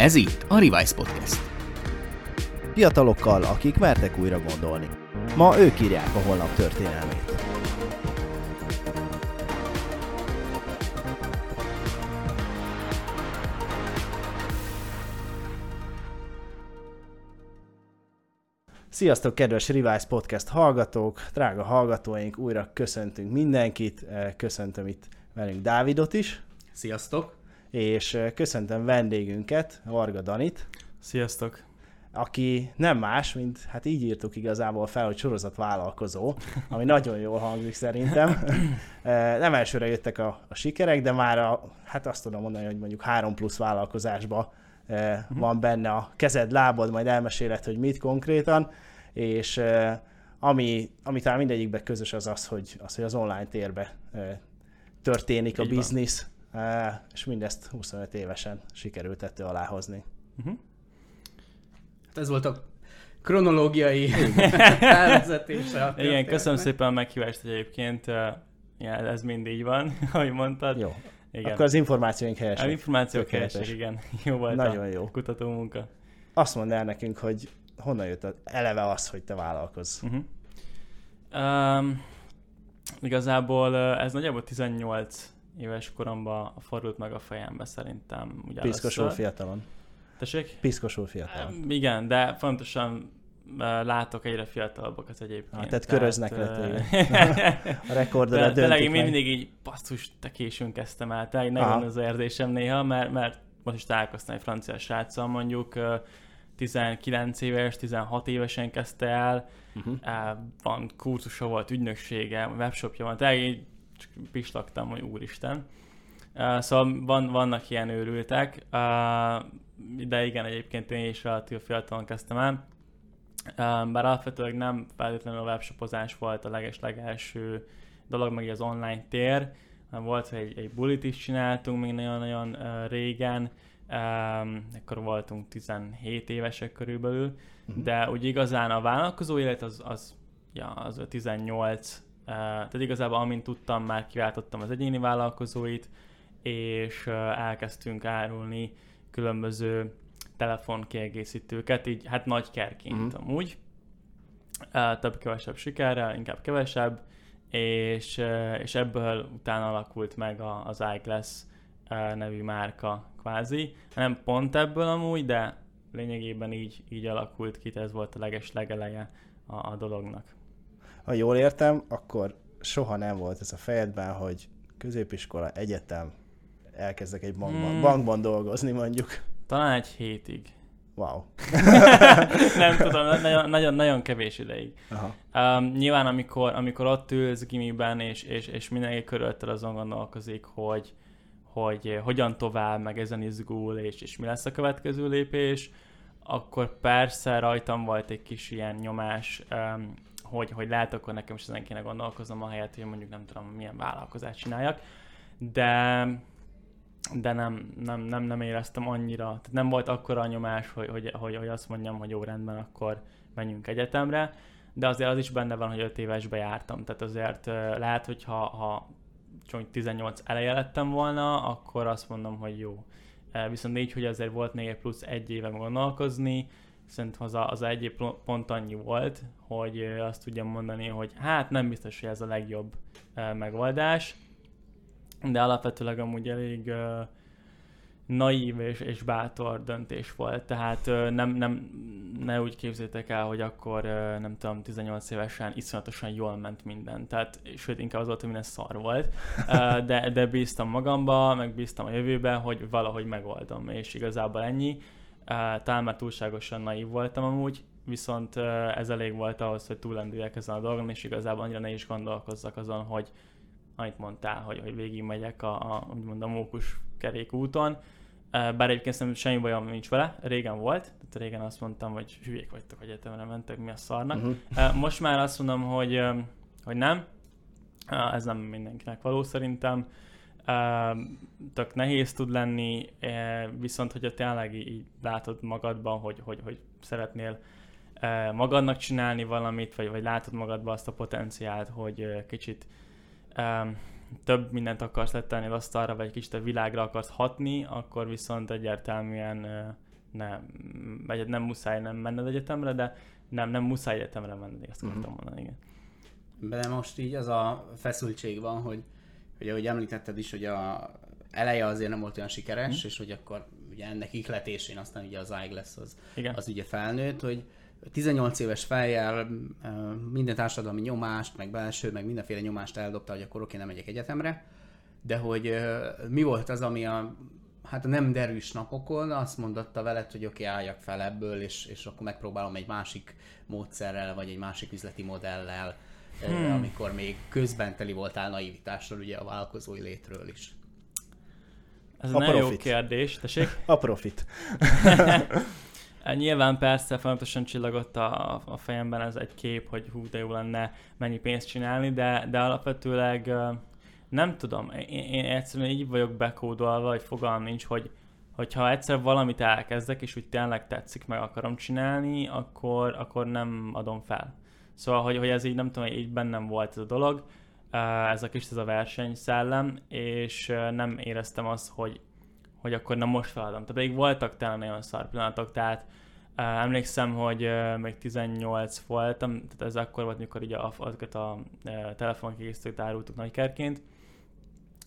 Ez itt a Revise Podcast. Fiatalokkal, akik mertek újra gondolni. Ma ők írják a holnap történelmét. Sziasztok, kedves Revise Podcast hallgatók, drága hallgatóink, újra köszöntünk mindenkit, köszöntöm itt velünk Dávidot is, Sziasztok! És köszöntöm vendégünket, Varga Danit, Sziasztok! aki nem más, mint, hát így írtuk igazából fel, hogy sorozatvállalkozó, ami nagyon jól hangzik szerintem. Nem elsőre jöttek a, a sikerek, de már a, hát azt tudom mondani, hogy mondjuk három plusz vállalkozásba eh, van benne a kezed, lábad, majd elmeséled, hogy mit konkrétan, és ami, ami talán mindegyikben közös az az, hogy az, hogy az online térbe történik a Így van. biznisz, eh, és mindezt 25 évesen sikerült tető alá hozni. Hát ez volt a kronológiai felvezetése. a Igen, köszönöm szépen a meghívást egyébként. Ja, ez mind így van, ahogy mondtad. Jó, Igen. akkor az információink helyesek. információk Tökéletes. helyesek, igen. Jó volt Nagyon a jó. kutató munka. Azt mondd el nekünk, hogy honnan jött az- eleve az, hogy te vállalkozz. Uh-huh. Um, igazából ez nagyjából 18 éves koromban fordult meg a fejembe szerintem. Ugye Piszkosul először. fiatalon. Tessék? Piszkosul fiatalon. Igen, de fontosan látok egyre fiatalabbakat egyébként. Ah, tehát köröznek le eh, A rekordodat De tényleg én mindig így basszus, te későn kezdtem el. Aha. nagyon az érzésem néha, mert, mert most is találkoztam egy francia sráccal mondjuk, ö, 19 éves, 16 évesen kezdte el, Uh-huh. Van kurzusa volt, ügynöksége, webshopja van, tényleg így csak pislogtam, hogy úristen. Uh, szóval van, vannak ilyen őrültek, uh, de igen, egyébként én is relatív fiatalon kezdtem el. Uh, bár alapvetőleg nem feltétlenül a webshopozás volt a leges-legelső dolog, meg az online tér. Uh, volt, hogy egy, egy bulit is csináltunk még nagyon-nagyon uh, régen, um, akkor voltunk 17 évesek körülbelül, Mhm. de úgy igazán a vállalkozó élet az, az, ja, az a 18, uh, tehát igazából amint tudtam, már kiváltottam az egyéni vállalkozóit, és elkezdtünk árulni különböző telefonkiegészítőket, így hát nagy kerként uh-huh. amúgy. Több-kevesebb sikerrel, inkább kevesebb, és, és ebből utána alakult meg a, az iGlass nevű márka kvázi. Nem pont ebből amúgy, de lényegében így, így alakult ki, ez volt a leges legeleje a, a dolognak. Ha jól értem, akkor soha nem volt ez a fejedben, hogy középiskola, egyetem, elkezdek egy bankban, Hmm. bankban dolgozni mondjuk. Talán egy hétig. Wow. Nem tudom, nagyon, nagyon, nagyon kevés ideig. Aha. Um, nyilván amikor, amikor ott ülsz gimiben, és, és, és mindenki körülötted azon gondolkozik, hogy, hogy eh, hogyan tovább, meg ezen izgul, és, és mi lesz a következő lépés, akkor persze rajtam volt egy kis ilyen nyomás, um, hogy, hogy lehet, akkor nekem is ezen kéne gondolkoznom, ahelyett, hogy mondjuk nem tudom, milyen vállalkozást csináljak. De de nem, nem, nem, nem éreztem annyira, tehát nem volt akkora nyomás, hogy, hogy, hogy, hogy azt mondjam, hogy jó rendben, akkor menjünk egyetemre, de azért az is benne van, hogy 5 évesbe jártam, tehát azért lehet, hogy ha, ha csak 18 eleje lettem volna, akkor azt mondom, hogy jó. Viszont így, hogy azért volt még egy plusz egy évem gondolkozni, szerintem az a, az a egy év pl- pont annyi volt, hogy azt tudjam mondani, hogy hát nem biztos, hogy ez a legjobb megoldás, de alapvetőleg amúgy elég naív és, és bátor döntés volt, tehát nem, nem, ne úgy képzétek el, hogy akkor nem tudom, 18 évesen iszonyatosan jól ment minden, tehát sőt inkább az volt, hogy minden szar volt, de, de bíztam magamba, meg bíztam a jövőbe, hogy valahogy megoldom, és igazából ennyi. Talán már túlságosan naív voltam amúgy, viszont ez elég volt ahhoz, hogy túlendüljek ezen a dolgon, és igazából annyira ne is gondolkozzak azon, hogy amit mondtál, hogy, hogy végig megyek a, a, úgymond a mókus kerékúton. Uh, Bár egyébként szerintem semmi bajom nincs vele, régen volt, tehát régen azt mondtam, hogy hülyék vagytok, egyetemre mentek, mi a szarnak. Uh-huh. Uh, Most már azt mondom, hogy, hogy nem, ez nem mindenkinek való szerintem. Uh, Tök nehéz tud lenni, uh, viszont hogyha tényleg így látod magadban, hogy, hogy, hogy szeretnél uh, magadnak csinálni valamit, vagy, vagy látod magadban azt a potenciált, hogy uh, kicsit um, több mindent akarsz letenni az asztalra, vagy kicsit a világra akarsz hatni, akkor viszont egyértelműen nem, vagy nem muszáj nem menned egyetemre, de nem, nem muszáj egyetemre menned, ezt akartam uh-huh. mondani, igen. De most így az a feszültség van, hogy, hogy ahogy említetted is, hogy a eleje azért nem volt olyan sikeres, hmm. és hogy akkor ugye ennek ihletésén aztán ugye az lesz az, Igen. az ugye felnőtt, hogy 18 éves fejjel minden társadalmi nyomást, meg belső, meg mindenféle nyomást eldobta, hogy akkor oké, nem megyek egyetemre, de hogy mi volt az, ami a hát a nem derűs napokon azt mondotta veled, hogy oké, álljak fel ebből, és, és akkor megpróbálom egy másik módszerrel, vagy egy másik üzleti modellel, hmm. amikor még közben teli voltál naivitásról, ugye a vállalkozói létről is. Ez a nagyon profit. jó kérdés, tessék? A profit. Nyilván persze folyamatosan csillagott a, a fejemben ez egy kép, hogy hú, de jó lenne mennyi pénzt csinálni, de, de alapvetőleg nem tudom, én, én egyszerűen így vagyok bekódolva, hogy fogalm nincs, hogy hogyha egyszer valamit elkezdek, és úgy tényleg tetszik, meg akarom csinálni, akkor, akkor nem adom fel. Szóval, hogy, hogy ez így nem tudom, így bennem volt ez a dolog, ez a kis ez a versenyszellem, és nem éreztem azt, hogy, hogy akkor nem most feladom. Tehát pedig voltak tényleg nagyon szar pillanatok, tehát uh, emlékszem, hogy még 18 voltam, tehát ez akkor volt, mikor így a, azokat a telefonkiegészítőt árultuk nagykerként,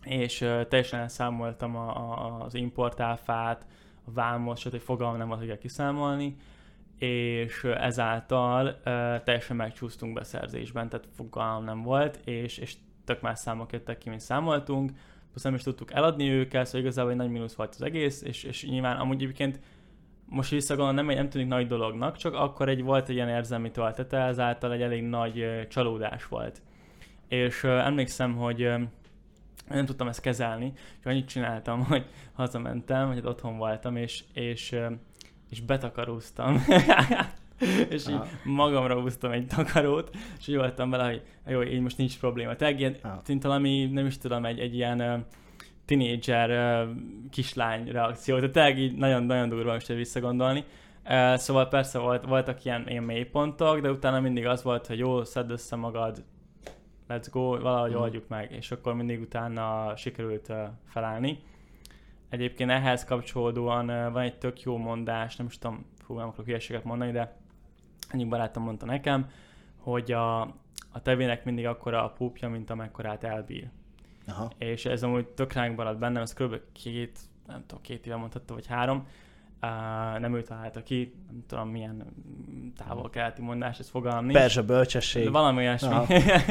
és teljesen elszámoltam a, a, az importáfát, a vámot, stb. fogalmam nem volt, hogy kiszámolni, és ezáltal teljesen megcsúsztunk beszerzésben, tehát fogalmam nem volt, és, és tök más számok jöttek ki, mint számoltunk, plusz nem is tudtuk eladni őket, szóval igazából egy nagy mínusz volt az egész, és, és nyilván amúgy egyébként most visszagondolom, nem, nem tűnik nagy dolognak, csak akkor egy volt egy ilyen érzelmi töltete, ezáltal egy elég nagy csalódás volt. És uh, emlékszem, hogy nem tudtam ezt kezelni, és annyit csináltam, hogy hazamentem, hogy otthon voltam, és, és, és betakaróztam. és így magamra húztam egy takarót, és így voltam vele, hogy jó, így most nincs probléma. Tehát ilyen, szinte valami, nem is tudom, egy, egy ilyen uh, tinédzser uh, kislány reakció, tehát tényleg így nagyon-nagyon durva most visszagondolni. Uh, szóval persze volt, voltak ilyen, ilyen mélypontok, de utána mindig az volt, hogy jó, szedd össze magad, let's go, valahogy mm. oldjuk meg, és akkor mindig utána sikerült uh, felállni. Egyébként ehhez kapcsolódóan van egy tök jó mondás, nem is tudom, fú, nem akarok hülyeséget mondani, de egyik barátom mondta nekem, hogy a, a tevének mindig akkora a púpja, mint amekkorát elbír. Aha. És ez amúgy tök ránk maradt bennem, ez kb. két, nem tudom, két éve mondhatta, vagy három. Uh, nem ő találta ki, nem tudom milyen távol-keleti mondás, ez fogalm nincs. Perzsa bölcsesség. De valami olyasmi.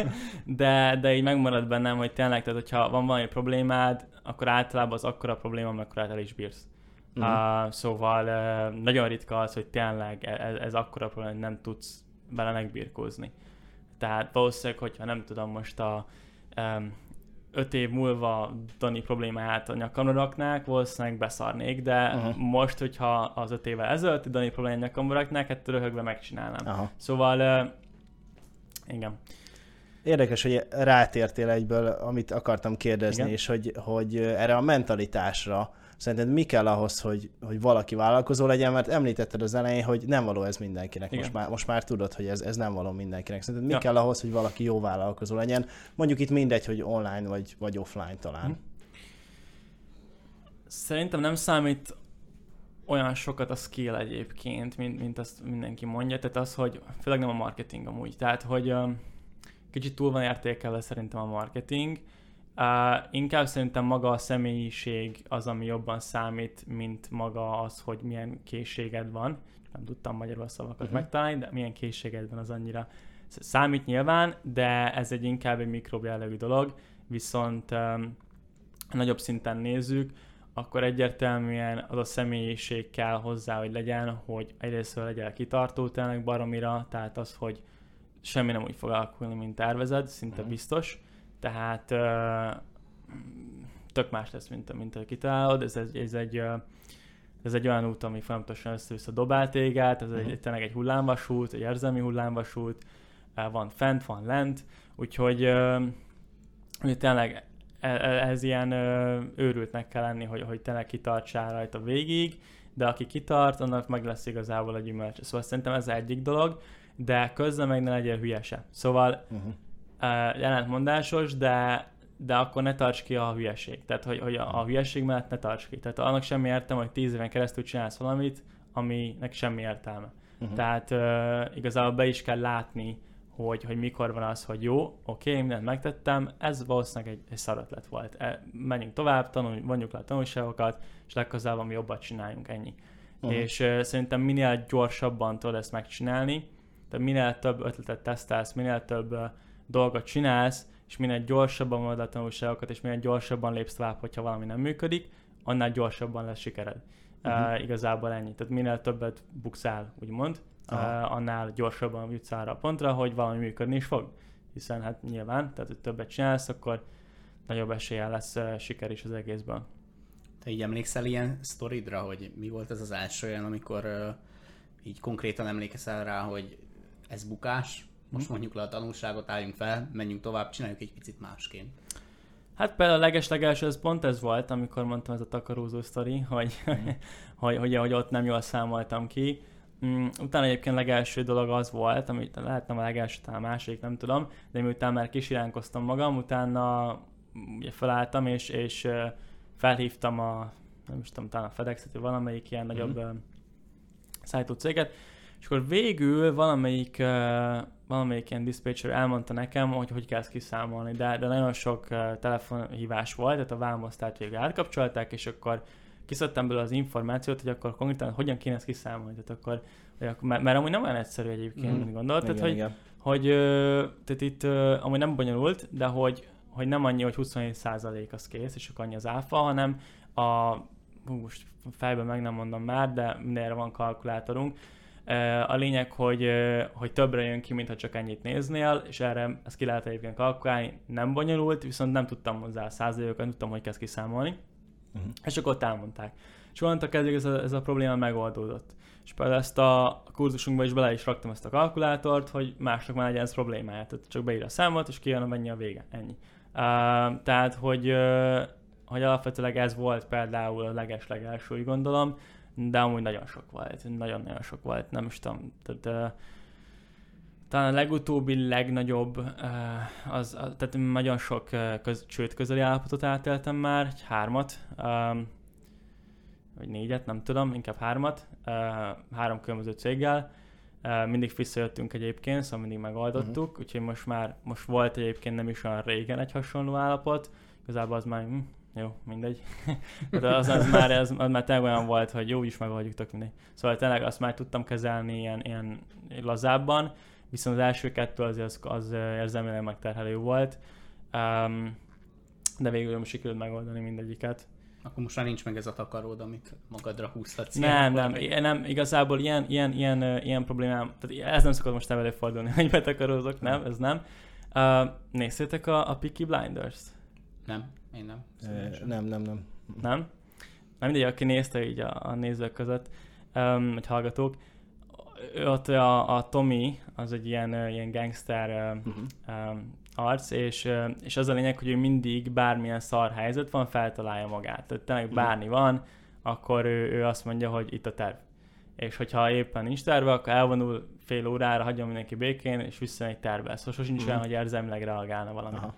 de, de így megmaradt bennem, hogy tényleg, tehát hogyha van valami problémád, akkor általában az akkora probléma, amekkorát el is bírsz. Uh-huh. Uh, szóval uh, nagyon ritka az, hogy tényleg ez, e, ez akkora probléma, hogy nem tudsz vele megbírkózni. Tehát valószínűleg, hogyha nem tudom, most a um, öt év múlva Dani problémáját a nyakamra raknák, valószínűleg beszarnék, de uh-huh. most, hogyha az öt évvel ezelőtt Dani problémáját nyakamra raknák, hát röhögve megcsinálnám. Uh-huh. Szóval, uh, igen. Érdekes, hogy rátértél egyből, amit akartam kérdezni, Igen. és hogy, hogy erre a mentalitásra Szerinted mi kell ahhoz, hogy, hogy valaki vállalkozó legyen, mert említetted az elején, hogy nem való ez mindenkinek. Most már, most már tudod, hogy ez, ez nem való mindenkinek. Szerinted mi ja. kell ahhoz, hogy valaki jó vállalkozó legyen? Mondjuk itt mindegy, hogy online vagy, vagy offline talán. Hm. Szerintem nem számít olyan sokat a skill egyébként, mint, mint azt mindenki mondja. Tehát az, hogy főleg nem a marketing amúgy. Tehát, hogy uh, kicsit túl van értékelve szerintem a marketing, Uh, inkább szerintem maga a személyiség az, ami jobban számít, mint maga az, hogy milyen készséged van. Nem tudtam magyarul a szavakat uh-huh. megtalálni, de milyen készséged van az annyira számít nyilván, de ez egy inkább egy mikrob jellegű dolog, viszont um, nagyobb szinten nézzük, akkor egyértelműen az a személyiség kell hozzá, hogy legyen, hogy egyrészt legyen kitartó tényleg baromira, tehát az, hogy semmi nem úgy fog alakulni, mint tervezed, szinte uh-huh. biztos tehát tök más lesz, mint, mint a kitalálod. Ez, egy, ez egy ez egy olyan út, ami folyamatosan össze-vissza dobál téged, ez egy, uh-huh. tényleg egy hullámvasút, egy érzelmi hullámvasút, van fent, van lent, úgyhogy uh, tényleg e, e, ez ilyen őrültnek kell lenni, hogy, hogy tényleg kitartsál rajta végig, de aki kitart, annak meg lesz igazából a gyümölcs. Szóval szerintem ez egyik dolog, de közben meg ne legyen hülyese. Szóval uh-huh jelentmondásos, de, de akkor ne tarts ki a hülyeség. Tehát, hogy, hogy a, a hülyeség mellett ne tarts ki. Tehát annak semmi értem, hogy tíz éven keresztül csinálsz valamit, aminek semmi értelme. Uh-huh. Tehát uh, igazából be is kell látni, hogy, hogy mikor van az, hogy jó, oké, mindent megtettem, ez valószínűleg egy, egy szar volt. E, menjünk tovább, tanulj, vonjuk le a tanulságokat, és legközelebb ami jobbat csináljunk, ennyi. Uh-huh. És uh, szerintem minél gyorsabban tudod ezt megcsinálni, tehát minél több ötletet tesztelsz, minél több uh, dolgot csinálsz, és minél gyorsabban mondod a tanulságokat, és minél gyorsabban lépsz tovább, hogyha valami nem működik, annál gyorsabban lesz sikered. Uh-huh. Uh, igazából ennyi. Tehát minél többet bukszál, úgymond, uh, annál gyorsabban jutsz arra a pontra, hogy valami működni is fog. Hiszen hát nyilván, tehát hogy többet csinálsz, akkor nagyobb esélye lesz uh, siker is az egészben. Te így emlékszel ilyen sztoridra, hogy mi volt ez az első olyan, amikor uh, így konkrétan emlékszel rá, hogy ez bukás, most mhm. mondjuk le a tanulságot, álljunk fel, menjünk tovább, csináljuk egy picit másként. Hát például a legeslegelső ez pont ez volt, amikor mondtam ez a takarózó sztori, hogy, mm. hogy, hogy, hogy ott nem jól számoltam ki. Mm, utána egyébként legelső dolog az volt, amit lehet nem a legelső, talán a második, nem tudom, de miután már kisiránkoztam magam, utána ugye felálltam, és, és felhívtam a, nem is tudom, talán a FedEx-et, vagy valamelyik ilyen mm-hmm. nagyobb szállító céget, és akkor végül valamelyik, uh, valamelyik ilyen dispatcher elmondta nekem, hogy hogy kell ezt kiszámolni, de, de nagyon sok uh, telefonhívás volt, tehát a vámosztát végül átkapcsolták, és akkor kiszedtem belőle az információt, hogy akkor konkrétan hogyan kéne ezt kiszámolni. Tehát akkor, hogy akkor mert, mert amúgy nem olyan egyszerű egyébként, mm. mint gondolt. Igen, tehát, igen. hogy, hogy tehát itt amúgy nem bonyolult, de hogy, hogy nem annyi, hogy 27% az kész, és akkor annyi az áfa, hanem a, hú, most fejben meg nem mondom már, de mindenre van kalkulátorunk, a lényeg, hogy, hogy többre jön ki, mintha csak ennyit néznél, és erre ezt ki lehet egyébként kalkulálni, nem bonyolult, viszont nem tudtam hozzá százalékokat, tudtam, hogy kezd kiszámolni. Uh-huh. És akkor ott elmondták. És onnantól kezdve ez a, ez a probléma megoldódott. És például ezt a kurzusunkba is bele is raktam ezt a kalkulátort, hogy másnak már legyen ez problémája. Tehát csak beír a számot, és kijön, mennyi a vége. Ennyi. Uh, tehát, hogy, uh, hogy alapvetőleg ez volt például a leges-legelső, úgy gondolom, de amúgy nagyon sok volt, nagyon-nagyon sok volt, nem is tudom, tehát talán a legutóbbi legnagyobb, az, tehát nagyon sok köz, csőd közeli állapotot átéltem már, egy hármat, vagy négyet, nem tudom, inkább hármat, három különböző céggel, mindig visszajöttünk egyébként, szóval mindig megoldottuk, uh-huh. úgyhogy most már, most volt egyébként nem is olyan régen egy hasonló állapot, igazából az már hm, jó, mindegy. De az, az, már, az, az már tényleg olyan volt, hogy jó, is megoldjuk, tök mindegy. Szóval tényleg azt már tudtam kezelni ilyen, ilyen lazábban, viszont az első kettő az, az, az érzelmileg megterhelő volt. Um, de végül sikerült megoldani mindegyiket. Akkor most már nincs meg ez a takaród, amit magadra húzhatsz. Nem, nem, még... nem, igazából ilyen, ilyen, ilyen, ilyen problémám, tehát ez nem szokott most előfordulni, hogy betakarózok, nem, ez nem. Uh, nézzétek a, a Peaky Blinders-t? Nem. Én nem. E, nem, nem, nem. Nem? Nem mindegy, aki nézte így a, a nézők között, um, vagy hallgatók, ott a, a Tommy, az egy ilyen, ilyen gangster uh-huh. um, arc, és, és az a lényeg, hogy ő mindig bármilyen szar helyzet van, feltalálja magát. Tehát tényleg uh-huh. bármi van, akkor ő, ő azt mondja, hogy itt a terv. És hogyha éppen nincs terve, akkor elvonul fél órára, hagyja mindenki békén, és visszamegy terve. Szóval sosincs uh-huh. olyan, hogy érzelmileg reagálna valamire. Uh-huh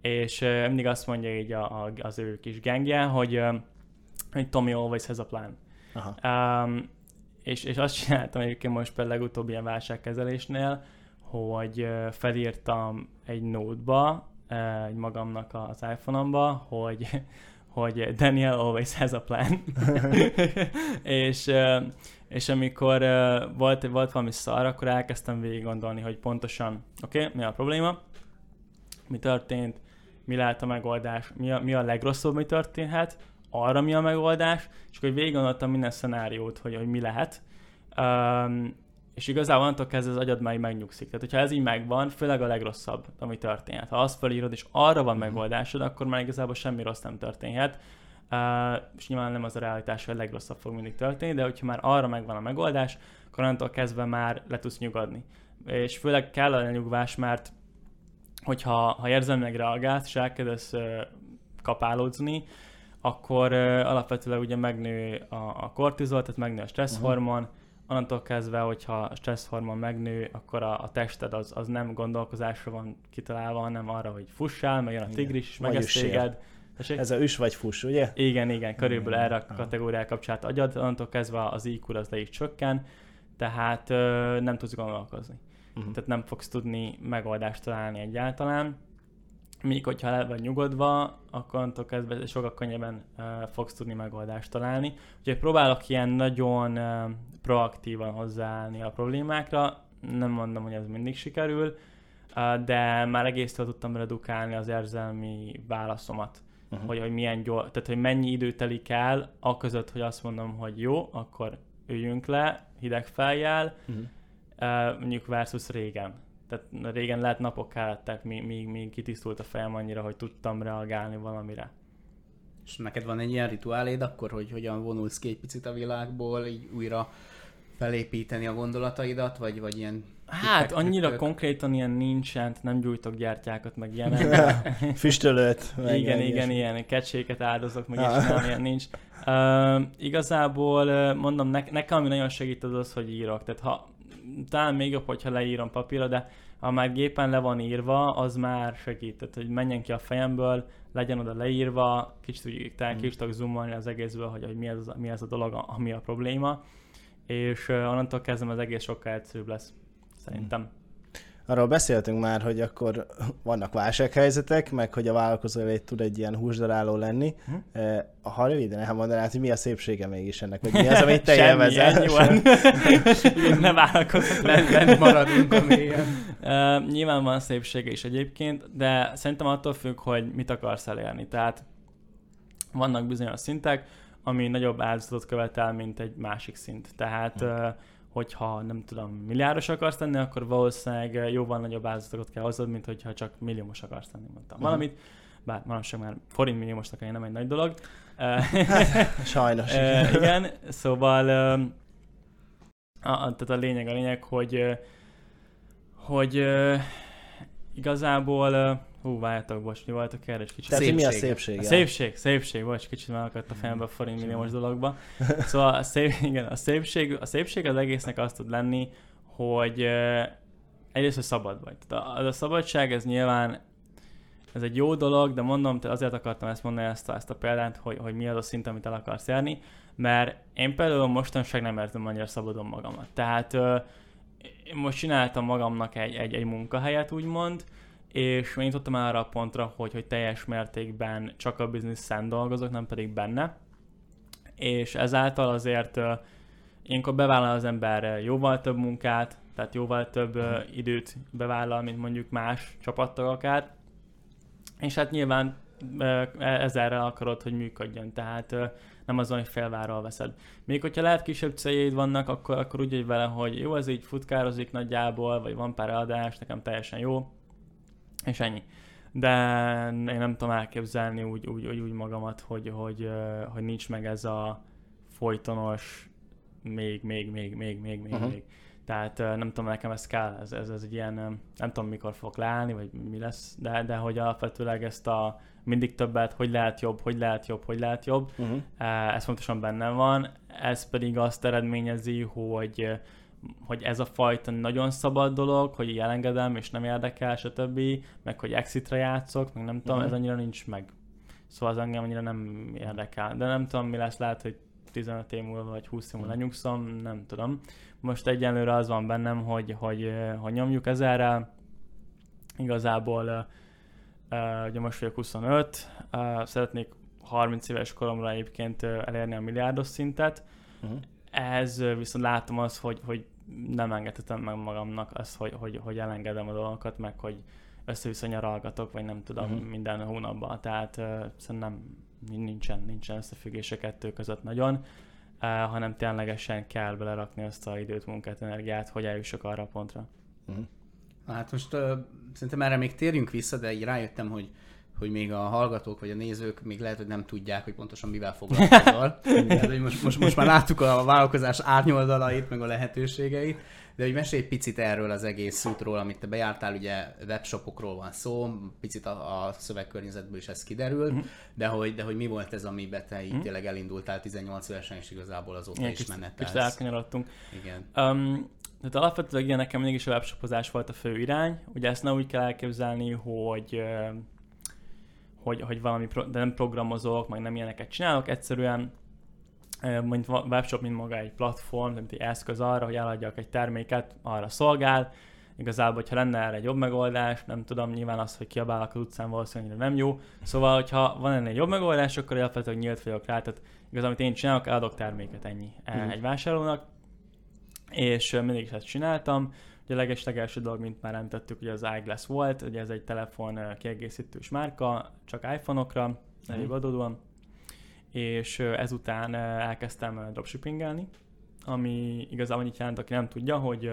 és mindig azt mondja így a, a, az ő kis gengje, hogy, hogy Tommy always has a plan. Aha. Um, és, és azt csináltam egyébként most például legutóbbi ilyen válságkezelésnél, hogy felírtam egy nótba, egy magamnak az iPhone-omba, hogy hogy Daniel always has a plan. és, és amikor volt, volt valami szar, akkor elkezdtem végig gondolni, hogy pontosan, oké, okay, mi a probléma, mi történt, mi lehet a megoldás, mi a, mi a legrosszabb, mi történhet, arra mi a megoldás, és akkor végig gondoltam minden szenáriót, hogy, hogy mi lehet. Um, és igazából onnantól kezdve az agyad már megnyugszik. Tehát, hogyha ez így megvan, főleg a legrosszabb, ami történhet. Ha azt felírod, és arra van mhm. megoldásod, akkor már igazából semmi rossz nem történhet. Uh, és nyilván nem az a realitás, hogy a legrosszabb fog mindig történni, de hogyha már arra megvan a megoldás, akkor onnantól kezdve már le tudsz nyugodni. És főleg kell a nyugvás, mert hogyha ha érzelmileg reagálsz, és elkezdesz kapálódzni, akkor alapvetően ugye megnő a, a kortizol, tehát megnő a stresszhormon, uh-huh. onnantól kezdve, hogyha a stresszhormon megnő, akkor a, a tested az, az nem gondolkozásra van kitalálva, hanem arra, hogy fussál, meg jön a tigris, és megeszt téged, Tessék? Ez a üs vagy fuss, ugye? Igen, igen, körülbelül erre a kategóriára kapcsolat agyad, onnantól kezdve az IQ az le is csökken, tehát nem tudsz gondolkozni. Uh-huh. Tehát nem fogsz tudni megoldást találni egyáltalán. Míg hogyha le vagy nyugodva, akkor onnantól kezdve sokkal könnyebben uh, fogsz tudni megoldást találni. Úgyhogy próbálok ilyen nagyon uh, proaktívan hozzáállni a problémákra. Nem mondom, hogy ez mindig sikerül, uh, de már egész tudtam redukálni az érzelmi válaszomat. Uh-huh. Hogy, hogy milyen gyors, tehát hogy mennyi idő telik el, a között, hogy azt mondom, hogy jó, akkor üljünk le, hideg fejjel, uh-huh. Mondjuk versus régen. Tehát régen lehet napok kellettek, míg, míg, míg kitisztult a fejem annyira, hogy tudtam reagálni valamire. És neked van egy ilyen rituáléd akkor, hogy hogyan vonulsz ki egy picit a világból, így újra felépíteni a gondolataidat, vagy, vagy ilyen Hát annyira trükkök. konkrétan ilyen nincsen, nem gyújtok gyártyákat, meg ilyenek. Füstölőt. Meg igen, igen, ilyen kecséket áldozok, meg nem, ilyen nincs. Uh, igazából mondom, ne, nekem ami nagyon segít az az, hogy írok. Tehát ha, talán még jobb, hogyha leírom papírra, de ha már gépen le van írva, az már segít. Tehát, hogy menjen ki a fejemből, legyen oda leírva, kicsit úgy, talán mm. kicsit zoomolni az egészből, hogy, hogy mi, ez, mi ez a dolog, ami a probléma. És onnantól kezdem az egész sokkal egyszerűbb lesz szerintem. Arról beszéltünk már, hogy akkor vannak válsághelyzetek, meg hogy a vállalkozó egy tud egy ilyen húsdaráló lenni. Hm? Ha röviden elmondanád, hogy mi a szépsége mégis ennek, vagy mi az, amit te élvezel? ne vállalkozok. Lent maradunk a mélyen. Uh, nyilván van szépsége is egyébként, de szerintem attól függ, hogy mit akarsz elérni. Tehát vannak bizonyos szintek, ami nagyobb áldozatot követel, mint egy másik szint. Tehát uh, hogyha nem tudom, milliárdos akarsz lenni, akkor valószínűleg jóval nagyobb áldozatokat kell hoznod, mint hogyha csak milliómos akarsz lenni, mondtam uh-huh. valamit. Bár manapság már forint milliómosnak nem egy nagy dolog. Sajnos. igen, szóval a, a, tehát a lényeg a lényeg, hogy hogy igazából Hú, várjátok, bocs, mi volt a kérdés? Kicsit Tehát mi a szépség? A szépség, szépség, bocs, kicsit már akadt a fejembe a forint milliómos dologba. Szóval a, szép, igen, a, szépség, a szépség az egésznek azt tud lenni, hogy uh, egyrészt, hogy szabad vagy. Tehát a, a szabadság, ez nyilván ez egy jó dolog, de mondom, te azért akartam ezt mondani, ezt a, ezt a példát, hogy, hogy mi az a szint, amit el akarsz érni, mert én például mostanság nem érzem annyira szabadon magamat. Tehát uh, én most csináltam magamnak egy, egy, egy munkahelyet, úgymond, és én jutottam arra a pontra, hogy, hogy teljes mértékben csak a bizniszen dolgozok, nem pedig benne. És ezáltal azért uh, ilyenkor bevállal az ember jóval több munkát, tehát jóval több időt bevállal, mint mondjuk más csapattagokát. És hát nyilván uh, ezerre akarod, hogy működjön, tehát nem azon, hogy felváról veszed. Még hogyha lehet kisebb céljaid vannak, akkor, akkor úgy vagy vele, hogy jó, ez így futkározik nagyjából, vagy van pár adás, nekem teljesen jó, és ennyi. De én nem tudom elképzelni úgy, úgy, úgy, úgy magamat, hogy, hogy, hogy nincs meg ez a folytonos még, még, még, még, még, még, uh-huh. még. Tehát nem tudom, nekem ez kell, ez, ez, ez egy ilyen, nem tudom mikor fog leállni, vagy mi lesz, de, de hogy alapvetőleg ezt a mindig többet, hogy lehet jobb, hogy lehet jobb, hogy lehet jobb, uh-huh. ez fontosan bennem van, ez pedig azt eredményezi, hogy hogy ez a fajta nagyon szabad dolog, hogy elengedem és nem érdekel, stb., meg hogy exitre játszok, meg nem tudom, mm-hmm. ez annyira nincs meg. Szóval az engem annyira nem érdekel. De nem tudom, mi lesz, lehet, hogy 15 év múlva vagy 20 év múlva mhm. lenyugszom, nem tudom. Most egyenlőre az van bennem, hogy, hogy, hogy nyomjuk ezerrel. Igazából uh, ugye most vagyok 25, uh, szeretnék 30 éves koromra egyébként elérni a milliárdos szintet. Uh-huh. Ez viszont látom az, hogy, hogy nem engedhetem meg magamnak azt, hogy, hogy, hogy elengedem a dolgokat, meg hogy össze-vissza nyaralgatok, vagy nem tudom, uh-huh. minden hónapban. Tehát uh, szerintem nincsen, nincsen összefüggés a kettő között nagyon, uh, hanem ténylegesen kell belerakni azt a időt, munkát, energiát, hogy eljussak arra a pontra. Uh-huh. Hát most uh, szerintem erre még térjünk vissza, de így rájöttem, hogy hogy még a hallgatók vagy a nézők még lehet, hogy nem tudják, hogy pontosan mivel foglalkozol. hogy most, most, most már láttuk a vállalkozás árnyoldalait, meg a lehetőségeit, de hogy mesélj egy picit erről az egész útról, amit te bejártál, ugye webshopokról van szó, picit a, a szövegkörnyezetből is ez kiderült, uh-huh. de, hogy, de hogy mi volt ez, amiben te így uh-huh. tényleg elindultál 18 évesen, és igazából azóta Igen, is menetelsz. Kicsit elkanyarodtunk. Igen. Um, tehát alapvetően igen, nekem mindig is a webshopozás volt a fő irány. Ugye ezt nem úgy kell elképzelni, hogy hogy, hogy valami, pro, de nem programozok, meg nem ilyeneket csinálok, egyszerűen mint webshop, mint maga egy platform, mint egy eszköz arra, hogy eladjak egy terméket, arra szolgál. Igazából, hogyha lenne erre egy jobb megoldás, nem tudom, nyilván az, hogy kiabálok az utcán valószínűleg nem jó. Szóval, hogyha van ennél egy jobb megoldás, akkor alapvetően nyílt vagyok rá, tehát igazából, amit én csinálok, eladok terméket ennyi mm. egy vásárlónak, és mindig is ezt csináltam. Ugye a legeslegelső dolog, mint már említettük, ugye az iGlass volt, ugye ez egy telefon kiegészítős márka, csak iPhone-okra, elég adódóan és ezután elkezdtem dropshippingelni, ami igazából annyit jelent, aki nem tudja, hogy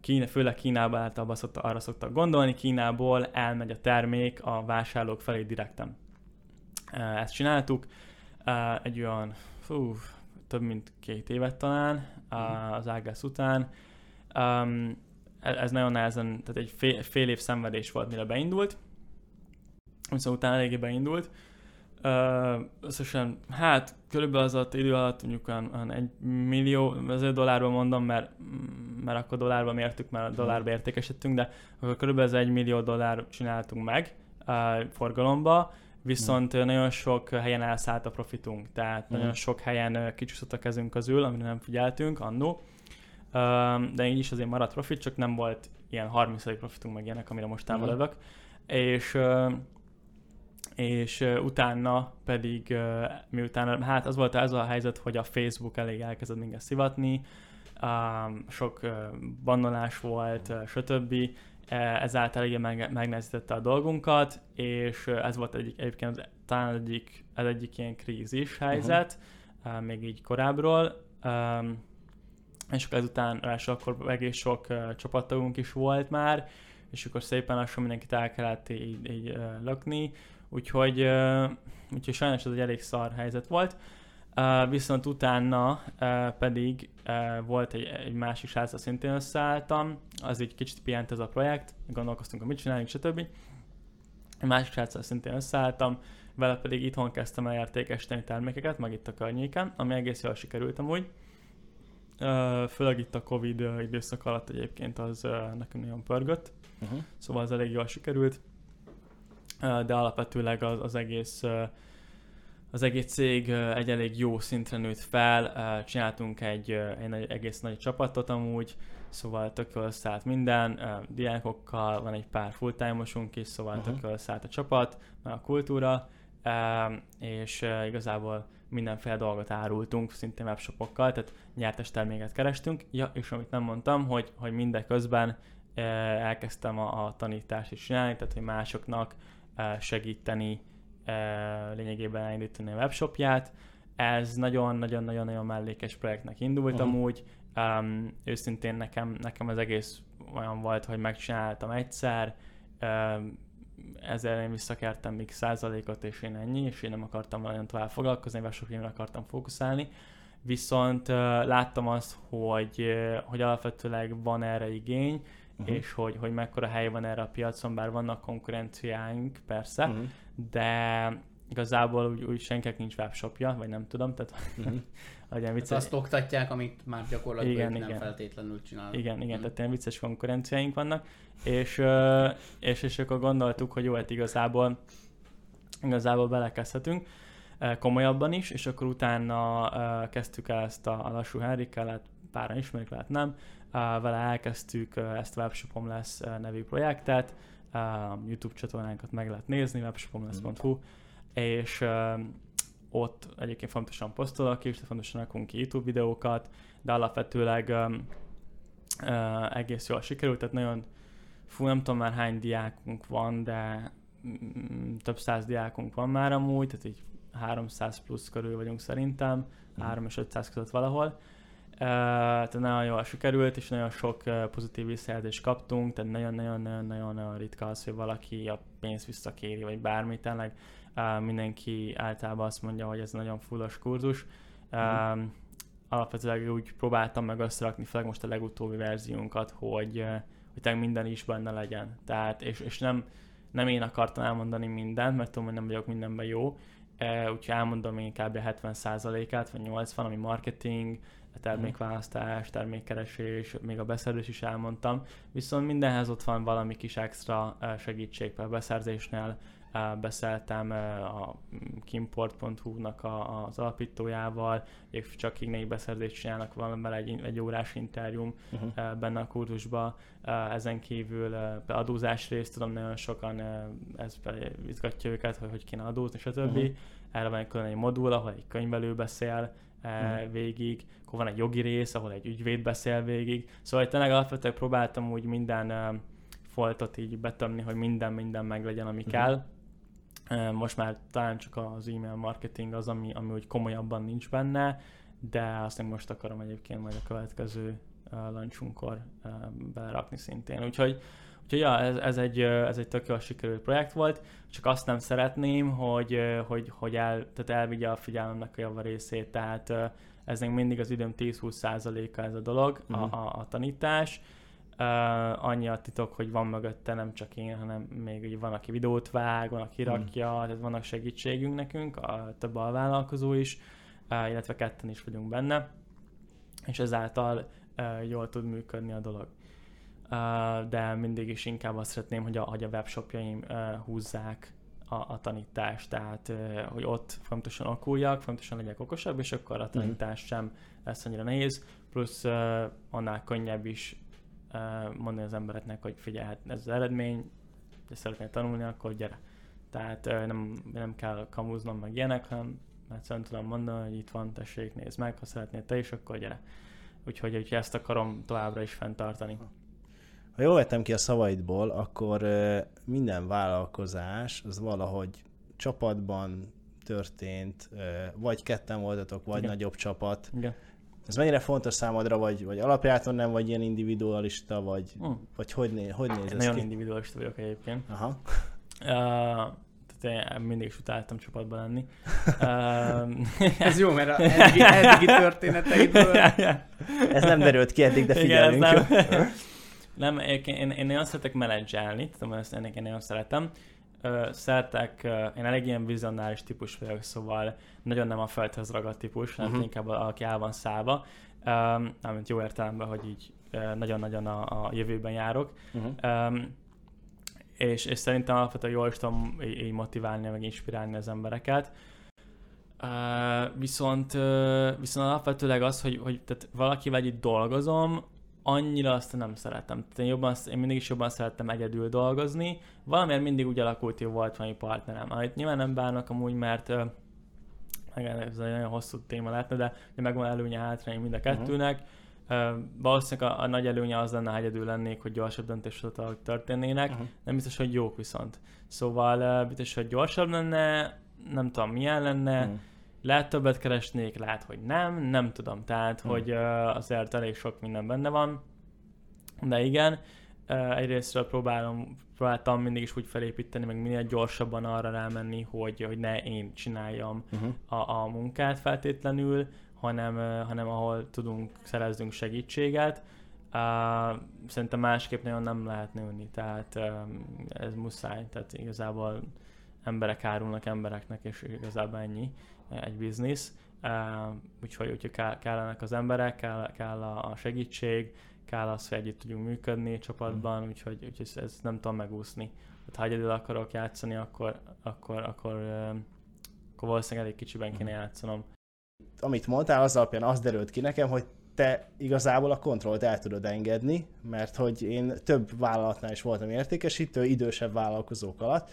Kína, főleg Kínában általában szokta, arra szoktak gondolni, Kínából elmegy a termék a vásárlók felé direktem. Ezt csináltuk, egy olyan fú, több mint két évet talán az Ágász után. Ez nagyon nehezen, tehát egy fél, fél év szenvedés volt, mire beindult, viszont utána eléggé beindult, Uh, összesen, hát körülbelül az alatt idő alatt mondjuk olyan, olyan egy millió, ezért dollárban mondom, mert, mert akkor dollárban mértük, mert mhm. dollárba értékesítettünk, de akkor körülbelül ez egy millió dollár csináltunk meg uh, forgalomba, viszont mm. nagyon sok helyen elszállt a profitunk, tehát mm. nagyon sok helyen kicsúszott a kezünk közül, amire nem figyeltünk annó, de így is azért maradt profit, csak nem volt ilyen 30 profitunk meg ilyenek, amire most mm. és uh, és uh, utána pedig, miután, hát az volt ez a helyzet, hogy a Facebook elég elkezdett minket szivatni, sok bannolás volt, stb. ezáltal eléggé meg, megnehezítette a dolgunkat, és ez volt egyik, egyébként talán egyik, ez egyik ilyen krízis helyzet, uh-huh. uh, még így korábbról, um, és akkor ezután és akkor egész sok uh, csapattagunk is volt már, és akkor szépen lassan mindenkit el kellett így, így uh, lökni, Úgyhogy, uh, úgyhogy sajnos ez egy elég szar helyzet volt. Uh, viszont utána uh, pedig uh, volt egy, egy másik srácra szintén összeálltam, az egy kicsit pihent ez a projekt, gondolkoztunk, hogy mit csinálunk, stb. Egy másik srácra szintén összeálltam, vele pedig itthon kezdtem el értékesíteni termékeket, meg itt a környéken, ami egész jól sikerült amúgy. Főleg itt a Covid időszak alatt egyébként az nekem nagyon pörgött, uh-huh. szóval az elég jól sikerült. De alapvetőleg az, az egész az egész cég egy elég jó szintre nőtt fel, csináltunk egy, egy nagy, egész nagy csapatot amúgy, szóval tök jól szállt minden, diákokkal, van egy pár fulltime-osunk is, szóval uh-huh. tök jól szállt a csapat, meg a kultúra, és igazából mindenféle dolgot árultunk, szintén webshopokkal, tehát nyertes terméket kerestünk. Ja, és amit nem mondtam, hogy, hogy mindeközben elkezdtem a, a tanítást is csinálni, tehát hogy másoknak segíteni lényegében elindítani a webshopját. Ez nagyon-nagyon-nagyon-nagyon mellékes projektnek indult uh-huh. amúgy. Um, őszintén nekem, nekem az egész olyan volt, hogy megcsináltam egyszer, um, ezzel én visszakertem még százalékot, és én ennyi, és én nem akartam nagyon tovább foglalkozni, webshopjaimra akartam fókuszálni. Viszont uh, láttam azt, hogy, uh, hogy alapvetőleg van erre igény, uh-huh. és hogy, hogy mekkora hely van erre a piacon, bár vannak konkurenciáink persze, uh-huh. de igazából úgy, úgy senkinek nincs webshopja, vagy nem tudom, tehát uh-huh. legyen vicces. azt oktatják, amit már gyakorlatilag igen, nem igen. feltétlenül csinálnak. Igen, igen, uh-huh. tehát ilyen vicces konkurenciáink vannak, és, és, és akkor gondoltuk, hogy jó, hát igazából, igazából belekezdhetünk komolyabban is, és akkor utána kezdtük el ezt a, a lassú Henrikkel, hát páran ismerik, lehet nem, vele elkezdtük ezt Webshopom lesz nevű projektet, YouTube csatornánkat meg lehet nézni, webshopomlesz.hu, mm. és ott egyébként fontosan posztolok is, de fontosan rakunk ki YouTube videókat, de alapvetőleg egész jól sikerült, tehát nagyon, fú, nem tudom már hány diákunk van, de mm, több száz diákunk van már amúgy, tehát így 300 plusz körül vagyunk szerintem, mm. 3 és 500 között valahol, tehát nagyon jól sikerült, és nagyon sok pozitív visszajelzést kaptunk, tehát nagyon-nagyon-nagyon ritka az, hogy valaki a pénzt visszakéri, vagy bármit, tényleg mindenki általában azt mondja, hogy ez nagyon fullos kurzus. Mm. Alapvetően úgy próbáltam meg összerakni, főleg most a legutóbbi verziónkat, hogy, hogy tényleg minden is benne legyen. Tehát, és, és nem, nem én akartam elmondani mindent, mert tudom, hogy nem vagyok mindenben jó, úgyhogy elmondom én kb. 70%-át, vagy 80, ami marketing, termékválasztás, termékkeresés, még a beszerzés is elmondtam, viszont mindenhez ott van valami kis extra segítség, például a beszerzésnél beszéltem a kimport.hu-nak az alapítójával, ők csak így beszerzést csinálnak valamivel egy, egy órás interjúm uh-huh. benne a kurzusba. Ezen kívül adózás részt tudom, nagyon sokan ez izgatja őket, hogy hogy kéne adózni, stb. Uh-huh. Erre van egy külön egy modul, ahol egy könyvelő beszél, uh-huh. végig, akkor van egy jogi rész, ahol egy ügyvéd beszél végig. Szóval tényleg alapvetően próbáltam úgy minden foltot így betömni, hogy minden, minden meglegyen, ami uh-huh. kell. Most már talán csak az e-mail marketing az, ami, ami úgy komolyabban nincs benne, de azt még most akarom egyébként majd a következő launchunkkor belerakni szintén. Úgyhogy, úgyhogy ja, ez, ez, egy, ez egy tök jól sikerült projekt volt, csak azt nem szeretném, hogy, hogy, hogy el, tehát elvigye a figyelmemnek a java részét, tehát ez még mindig az időm 10-20%-a ez a dolog, uh-huh. a, mhm. a, a tanítás, Uh, annyi a titok, hogy van mögötte nem csak én, hanem még ugye van, aki videót vág, van, aki hmm. rakja, mm. tehát vannak segítségünk nekünk, a több alvállalkozó is, uh, illetve ketten is vagyunk benne, és ezáltal uh, jól tud működni a dolog. Uh, de mindig is inkább azt szeretném, hogy a, hogy a webshopjaim uh, húzzák a, a tanítást, tehát uh, hogy ott fontosan okuljak, fontosan legyek okosabb, és akkor a hmm. tanítás mm. sem lesz annyira nehéz, plusz uh, annál könnyebb is mondani az embereknek, hogy figyelj, hát ez az eredmény, de szeretnél tanulni, akkor gyere. Tehát nem, nem kell kamuznom meg ilyenek, hanem egyszerűen tudom mondani, hogy itt van, tessék, nézd meg, ha szeretnél te is, akkor gyere. Úgyhogy, úgyhogy ezt akarom továbbra is fenntartani. Ha jól vettem ki a szavaidból, akkor minden vállalkozás az valahogy csapatban történt, vagy ketten voltatok, vagy Igen. nagyobb csapat. Igen. Ez mennyire fontos számodra, vagy, vagy alapjáton nem vagy ilyen individualista, vagy, hmm. vagy hogy, né, hogy néz ez Nagyon ki? individualista vagyok egyébként. Aha. Uh, tehát én mindig is utáltam csapatban lenni. uh, ez jó, mert a eddigi, eddigi történeteidből... ez nem derült ki eddig, de figyelünk. Igen, nem, nem, én, én, én nagyon szeretek menedzselni, tudom, ezt ennek én nagyon szeretem szeretek, én elég ilyen vizionáris típus vagyok, szóval nagyon nem a földhez ragadt típus, hanem uh-huh. inkább aki el van szállva, um, mint jó értelemben, hogy így nagyon-nagyon a, a jövőben járok. Uh-huh. Um, és, és szerintem alapvetően jól is tudom így motiválni, meg inspirálni az embereket. Uh, viszont, uh, viszont alapvetőleg az, hogy, hogy tehát valakivel itt dolgozom, annyira azt nem szeretem. Tehát én, jobban, én mindig is jobban szerettem egyedül dolgozni. Valamiért mindig úgy alakult, hogy volt valami partnerem. Amit nyilván nem bánok amúgy, mert igen, ez egy nagyon hosszú téma lehetne, de megvan előnye hátrány mind a mhm. kettőnek. Uh-huh. Uh, valószínűleg a, a, nagy előnye az lenne, ha egyedül lennék, hogy gyorsabb döntéshozatalak történnének. Uh-huh. Nem biztos, hogy jók viszont. Szóval uh, biztos, hogy gyorsabb lenne, nem tudom milyen lenne, uh-huh lehet többet keresnék, lehet, hogy nem, nem tudom. Tehát, hmm. hogy uh, azért elég sok minden benne van. De igen, uh, egyrésztről próbálom, próbáltam mindig is úgy felépíteni, meg minél gyorsabban arra rámenni, hogy, hogy ne én csináljam uh-huh. a, a munkát feltétlenül, hanem, uh, hanem ahol tudunk, szerezzünk segítséget. Uh, szerintem másképp nagyon nem lehet nőni, tehát uh, ez muszáj, tehát igazából emberek árulnak embereknek, és igazából ennyi egy biznisz, úgyhogy, úgyhogy kellenek az emberek, kell, kell a segítség, kell az, hogy együtt tudjunk működni csapatban, mm. úgyhogy, úgyhogy ezt nem tudom megúszni. Hát, ha egyedül akarok játszani, akkor, akkor, akkor, akkor valószínűleg elég kicsiben kéne mm. játszanom. Amit mondtál, az alapján az derült ki nekem, hogy te igazából a kontrollt el tudod engedni, mert hogy én több vállalatnál is voltam értékesítő, idősebb vállalkozók alatt,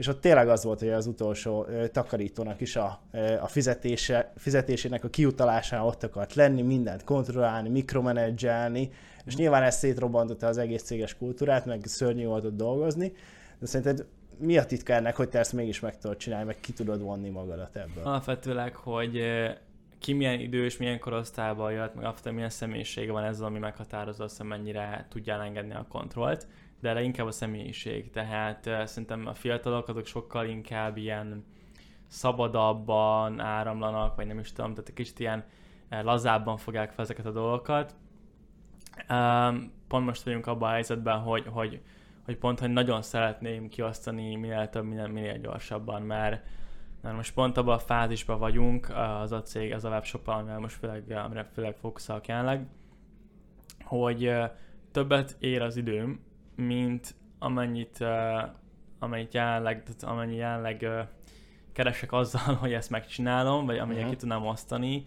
és ott tényleg az volt, hogy az utolsó takarítónak is a, a fizetése, fizetésének a kiutalásán ott akart lenni, mindent kontrollálni, mikromenedzselni, és nyilván ez szétrobbantotta az egész céges kultúrát, meg szörnyű volt ott dolgozni, de szerinted mi a titka ennek, hogy te ezt mégis meg tudod csinálni, meg ki tudod vonni magadat ebből? Alapvetőleg, hogy ki milyen idős, milyen korosztályban jött, meg after milyen személyisége van ezzel, ami meghatározza azt, mennyire tudja engedni a kontrollt de erre a személyiség. Tehát szerintem a fiatalok azok sokkal inkább ilyen szabadabban áramlanak, vagy nem is tudom, tehát egy kicsit ilyen lazábban fogják fel ezeket a dolgokat. Pont most vagyunk abban a helyzetben, hogy, hogy, hogy pont, hogy nagyon szeretném kiosztani minél több, minél, minél gyorsabban, mert, mert most pont abban a fázisban vagyunk, az a cég, ez a webshop, amivel most főleg, amire főleg fókuszálok jelenleg, hogy többet ér az időm, mint amennyit uh, amennyit jelenleg, amennyi jelenleg uh, keresek azzal, hogy ezt megcsinálom, vagy amennyit uh-huh. ki tudnám osztani,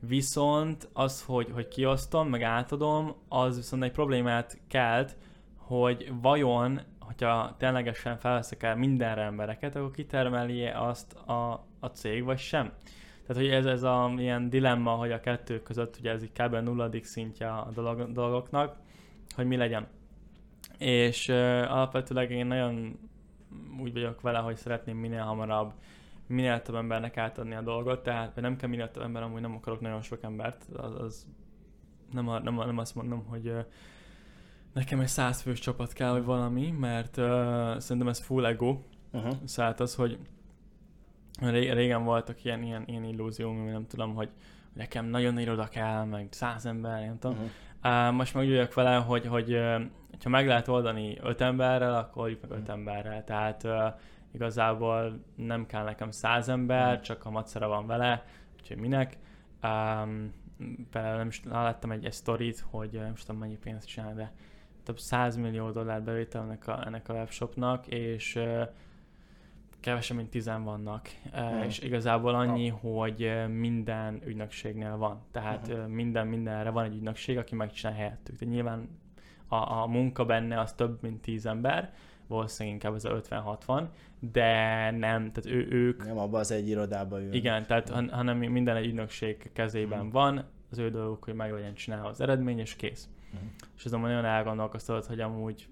viszont az, hogy, hogy kiosztom, meg átadom, az viszont egy problémát kelt, hogy vajon, hogyha ténylegesen felveszek el mindenre embereket, akkor kitermeli azt a, a cég, vagy sem. Tehát, hogy ez, ez a ilyen dilemma, hogy a kettő között, ugye ez így kb. nulladik szintje a dolog, dolgoknak, hogy mi legyen. És uh, alapvetőleg én nagyon úgy vagyok vele, hogy szeretném minél hamarabb minél több embernek átadni a dolgot, tehát nem kell minél több ember, amúgy nem akarok nagyon sok embert, az, az nem, a, nem, a, nem azt mondom, hogy uh, nekem egy százfős csapat kell, vagy valami, mert uh, szerintem ez full ego. Uh-huh. Szóval az, hogy régen voltak ilyen, ilyen, ilyen illúzióm, nem tudom, hogy nekem nagyon iroda kell, meg száz ember, nem tudom. Uh-huh. Uh, most meg úgy vele, hogy, hogy ha meg lehet oldani öt emberrel, akkor oldjuk meg öt uh-huh. emberrel. Tehát igazából nem kell nekem száz ember, uh-huh. csak a macera van vele, úgyhogy minek. Um, például nem is láttam egy, egy sztorit, hogy nem tudom mennyi pénzt csinál, de több 100 millió dollár bevétel ennek a, ennek a webshopnak, és uh, kevesebb, mint tizen vannak, mm. és igazából annyi, hogy minden ügynökségnél van. Tehát mm. minden mindenre van egy ügynökség, aki megcsinál helyettük. Tehát nyilván a, a munka benne az több, mint tíz ember, valószínűleg inkább ez a 50-60, de nem, tehát ő, ők... Nem abban az egy irodában ül. Igen, tehát han, hanem minden egy ügynökség kezében mm. van, az ő dolguk, hogy meg legyen csinálva az eredmény, és kész. Mm. És azonban nagyon elgondolkoztatott, hogy amúgy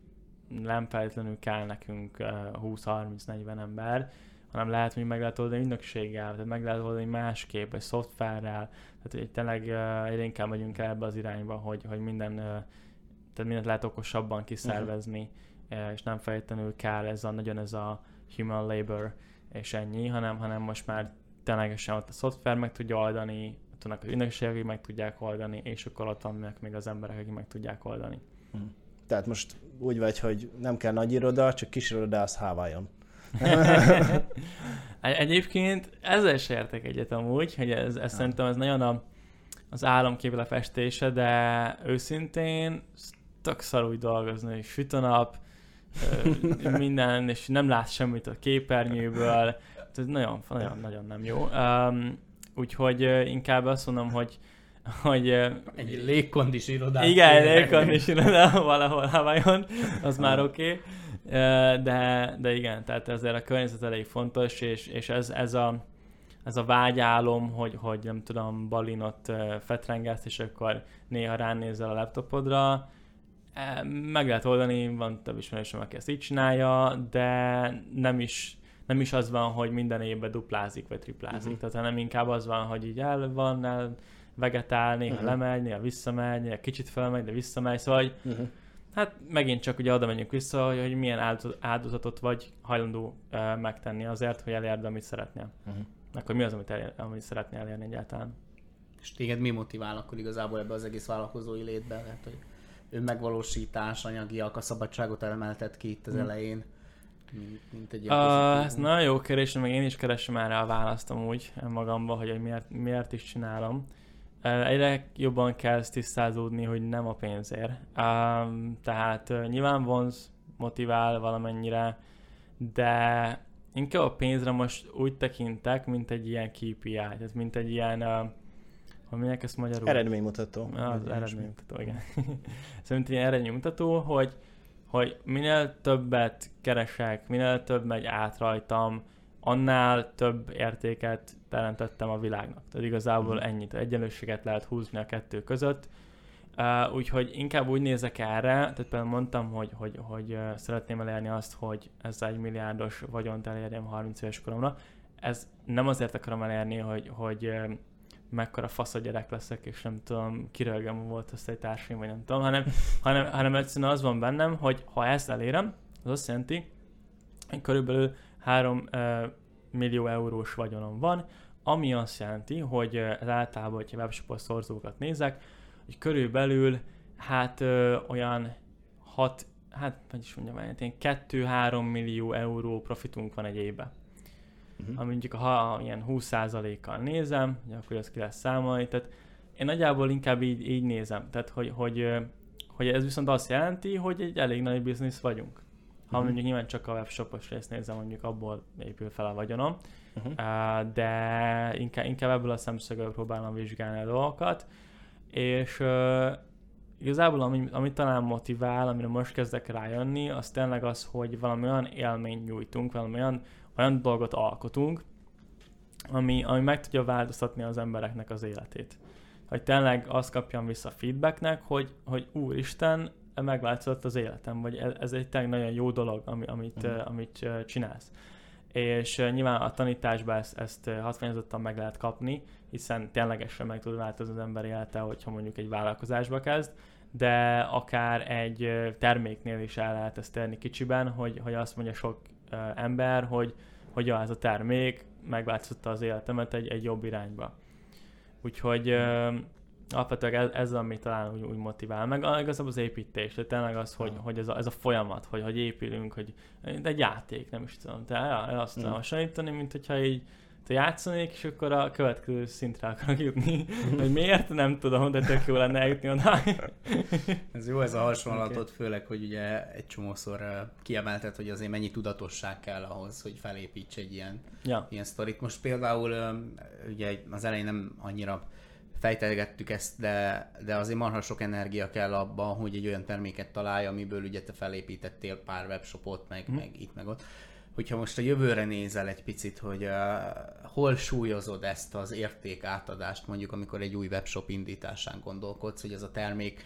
nem feltétlenül kell nekünk 20-30-40 ember, hanem lehet, hogy meg lehet oldani ügynökséggel, tehát meg lehet oldani másképp, egy szoftverrel, tehát hogy tényleg egyre inkább megyünk el ebbe az irányba, hogy, hogy minden, tehát mindent lehet okosabban kiszervezni, uh-huh. és nem feltétlenül kell ez a, nagyon ez a human labor, és ennyi, hanem, hanem most már ténylegesen ott a szoftver meg tudja oldani, tudnak az ügynökségek, meg tudják oldani, és akkor ott vannak még az emberek, akik meg tudják oldani. Uh-huh. Tehát most úgy vagy, hogy nem kell nagy iroda, csak kis iroda, az Hawaiion. Egyébként ezzel is értek egyet amúgy, hogy ez, ez szerintem ez nagyon a, az államkép lefestése, de őszintén tök szar úgy dolgozni, hogy süt a nap, minden, és nem látsz semmit a képernyőből, ez nagyon, nagyon, nagyon nem jó. Um, úgyhogy inkább azt mondom, hogy hogy... Egy légkondis irodát. Igen, légkondis irodá valahol Hawaiion, az már oké. Okay. De, de igen, tehát ezért a környezet elég fontos, és, és ez, ez, a, ez a vágyálom, hogy, hogy nem tudom, balinot fetrengesz, és akkor néha ránézel a laptopodra, meg lehet oldani, van több ismerősöm, aki ezt így csinálja, de nem is, nem is az van, hogy minden évben duplázik, vagy triplázik, uh-huh. tehát hanem inkább az van, hogy így el van, el, vegetál, néha uh-huh. lemegy, néha visszamegy, néha kicsit felmegy, de visszamegy, szóval hogy, uh-huh. hát megint csak ugye oda menjünk vissza, hogy, hogy milyen áldozatot vagy hajlandó uh, megtenni azért, hogy elérd, amit szeretnél. Uh-huh. Akkor mi az, amit, elér, amit szeretnél elérni egyáltalán. És téged mi motivál akkor igazából ebbe az egész vállalkozói létbe? Hát, hogy önmegvalósítás, anyagiak, a szabadságot emeltet ki itt az hmm. elején. Mint, mint egy uh, ez nagyon jó kérdés, meg én is keresem erre a választ amúgy magamban, hogy miért, miért is csinálom. Egyre jobban kezd tisztázódni, hogy nem a pénzért. Um, tehát nyilván vonz, motivál valamennyire, de inkább a pénzre most úgy tekintek, mint egy ilyen KPI, tehát mint egy ilyen, uh, hogy mondják ezt magyarul? Eredménymutató. Az eredménymutató, igen. szóval egy ilyen eredménymutató, hogy, hogy minél többet keresek, minél több megy át rajtam, annál több értéket teremtettem a világnak. Tehát igazából mm. ennyit, egyenlőséget lehet húzni a kettő között. Uh, úgyhogy inkább úgy nézek erre, tehát például mondtam, hogy, hogy, hogy uh, szeretném elérni azt, hogy ez egy milliárdos vagyont elérjem 30 éves koromra. Ez nem azért akarom elérni, hogy, hogy uh, mekkora fasz a gyerek leszek, és nem tudom, kirölgem volt azt egy társaim, vagy nem tudom, hanem, hanem, hanem egyszerűen az van bennem, hogy ha ezt elérem, az azt jelenti, hogy körülbelül 3 uh, millió eurós vagyonom van, ami azt jelenti, hogy ez általában, hogyha webshopos szorzókat nézek, hogy körülbelül hát ö, olyan 6, hát hogy is mondjam, ilyen 2-3 millió euró profitunk van egy évben. Uh-huh. Ami mondjuk ha ilyen 20%-kal nézem, akkor azt ki lesz számolni, tehát én nagyjából inkább így, így nézem, tehát hogy, hogy, hogy ez viszont azt jelenti, hogy egy elég nagy biznisz vagyunk uh-huh. mondjuk nyilván csak a webshopos részt nézem, mondjuk abból épül fel a vagyonom, uh-huh. de inkább, inkább ebből a szemszögből próbálom vizsgálni a dolgokat, és uh, igazából ami, ami talán motivál, amire most kezdek rájönni, az tényleg az, hogy valami olyan élményt nyújtunk, valami olyan, olyan dolgot alkotunk, ami, ami meg tudja változtatni az embereknek az életét. Hogy tényleg azt kapjam vissza feedbacknek, hogy, hogy úristen, megváltozott az életem, vagy ez, ez egy tényleg nagyon jó dolog, ami, amit, mm. amit csinálsz. És nyilván a tanításban ezt, ezt hatványozottan meg lehet kapni, hiszen ténylegesen meg tud változni az ember élete, hogyha mondjuk egy vállalkozásba kezd, de akár egy terméknél is el lehet ezt tenni kicsiben, hogy, hogy azt mondja sok ember, hogy, hogy ja, ez a termék megváltoztatta az életemet egy, egy jobb irányba. Úgyhogy uh, alapvetően ez, ez ami talán úgy, úgy motivál. Meg igazából az építés, de tényleg az, hogy, hogy ez, a, ez a folyamat, hogy, hogy épülünk, hogy de egy játék, nem is tudom. Tehát el, azt tudom mm. hasonlítani, mint hogyha így te játszanék, és akkor a következő szintre akarok jutni. hogy miért, nem tudom, de tök jó lenne eljutni oda. ez jó ez a hasonlatot, okay. főleg, hogy ugye egy csomószor kiemelted, hogy azért mennyi tudatosság kell ahhoz, hogy felépíts egy ilyen, ja. ilyen sztorit. Most például ugye az elején nem annyira fejtegettük ezt, de, de azért marha sok energia kell abban, hogy egy olyan terméket találja, amiből ugye te felépítettél pár webshopot, meg, mm. meg itt, meg ott. Hogyha most a jövőre nézel egy picit, hogy uh, hol súlyozod ezt az értékátadást, mondjuk amikor egy új webshop indításán gondolkodsz, hogy ez a termék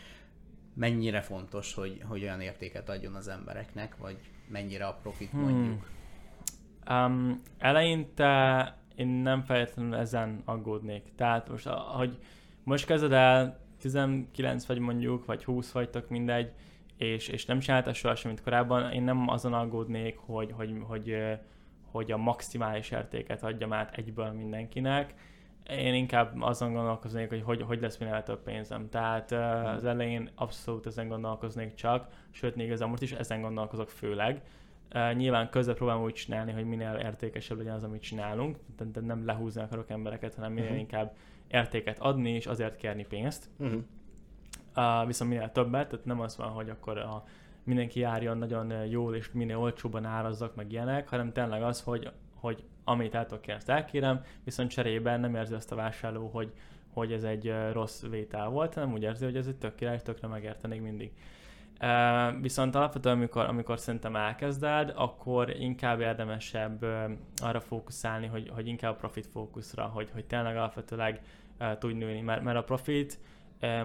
mennyire fontos, hogy, hogy olyan értéket adjon az embereknek, vagy mennyire a profit hmm. mondjuk? Um, eleinte én nem feltétlenül ezen aggódnék. Tehát most, hogy most kezded el, 19 vagy mondjuk, vagy 20 vagytok, mindegy, és, és nem csináltál sohasem, mint korábban, én nem azon aggódnék, hogy, hogy, hogy, hogy a maximális értéket adjam át egyből mindenkinek. Én inkább azon gondolkoznék, hogy hogy, hogy lesz minél több pénzem. Tehát az elején abszolút ezen gondolkoznék csak, sőt, még igazából most is ezen gondolkozok főleg, Uh, nyilván közben próbálom úgy csinálni, hogy minél értékesebb legyen az, amit csinálunk, de, nem lehúzni akarok embereket, hanem minél uh-huh. inkább értéket adni, és azért kérni pénzt. Uh-huh. Uh, viszont minél többet, tehát nem az van, hogy akkor a, mindenki járjon nagyon jól, és minél olcsóban árazzak, meg ilyenek, hanem tényleg az, hogy, hogy amit el kérni, azt elkérem, viszont cserében nem érzi azt a vásárló, hogy, hogy ez egy rossz vétel volt, hanem úgy érzi, hogy ez egy tök király, tökre megértenék mindig. Viszont alapvetően, amikor, amikor szerintem elkezded, akkor inkább érdemesebb arra fókuszálni, hogy, hogy inkább a profit fókuszra, hogy, hogy tényleg alapvetőleg uh, tudj nőni, mert, mert a profit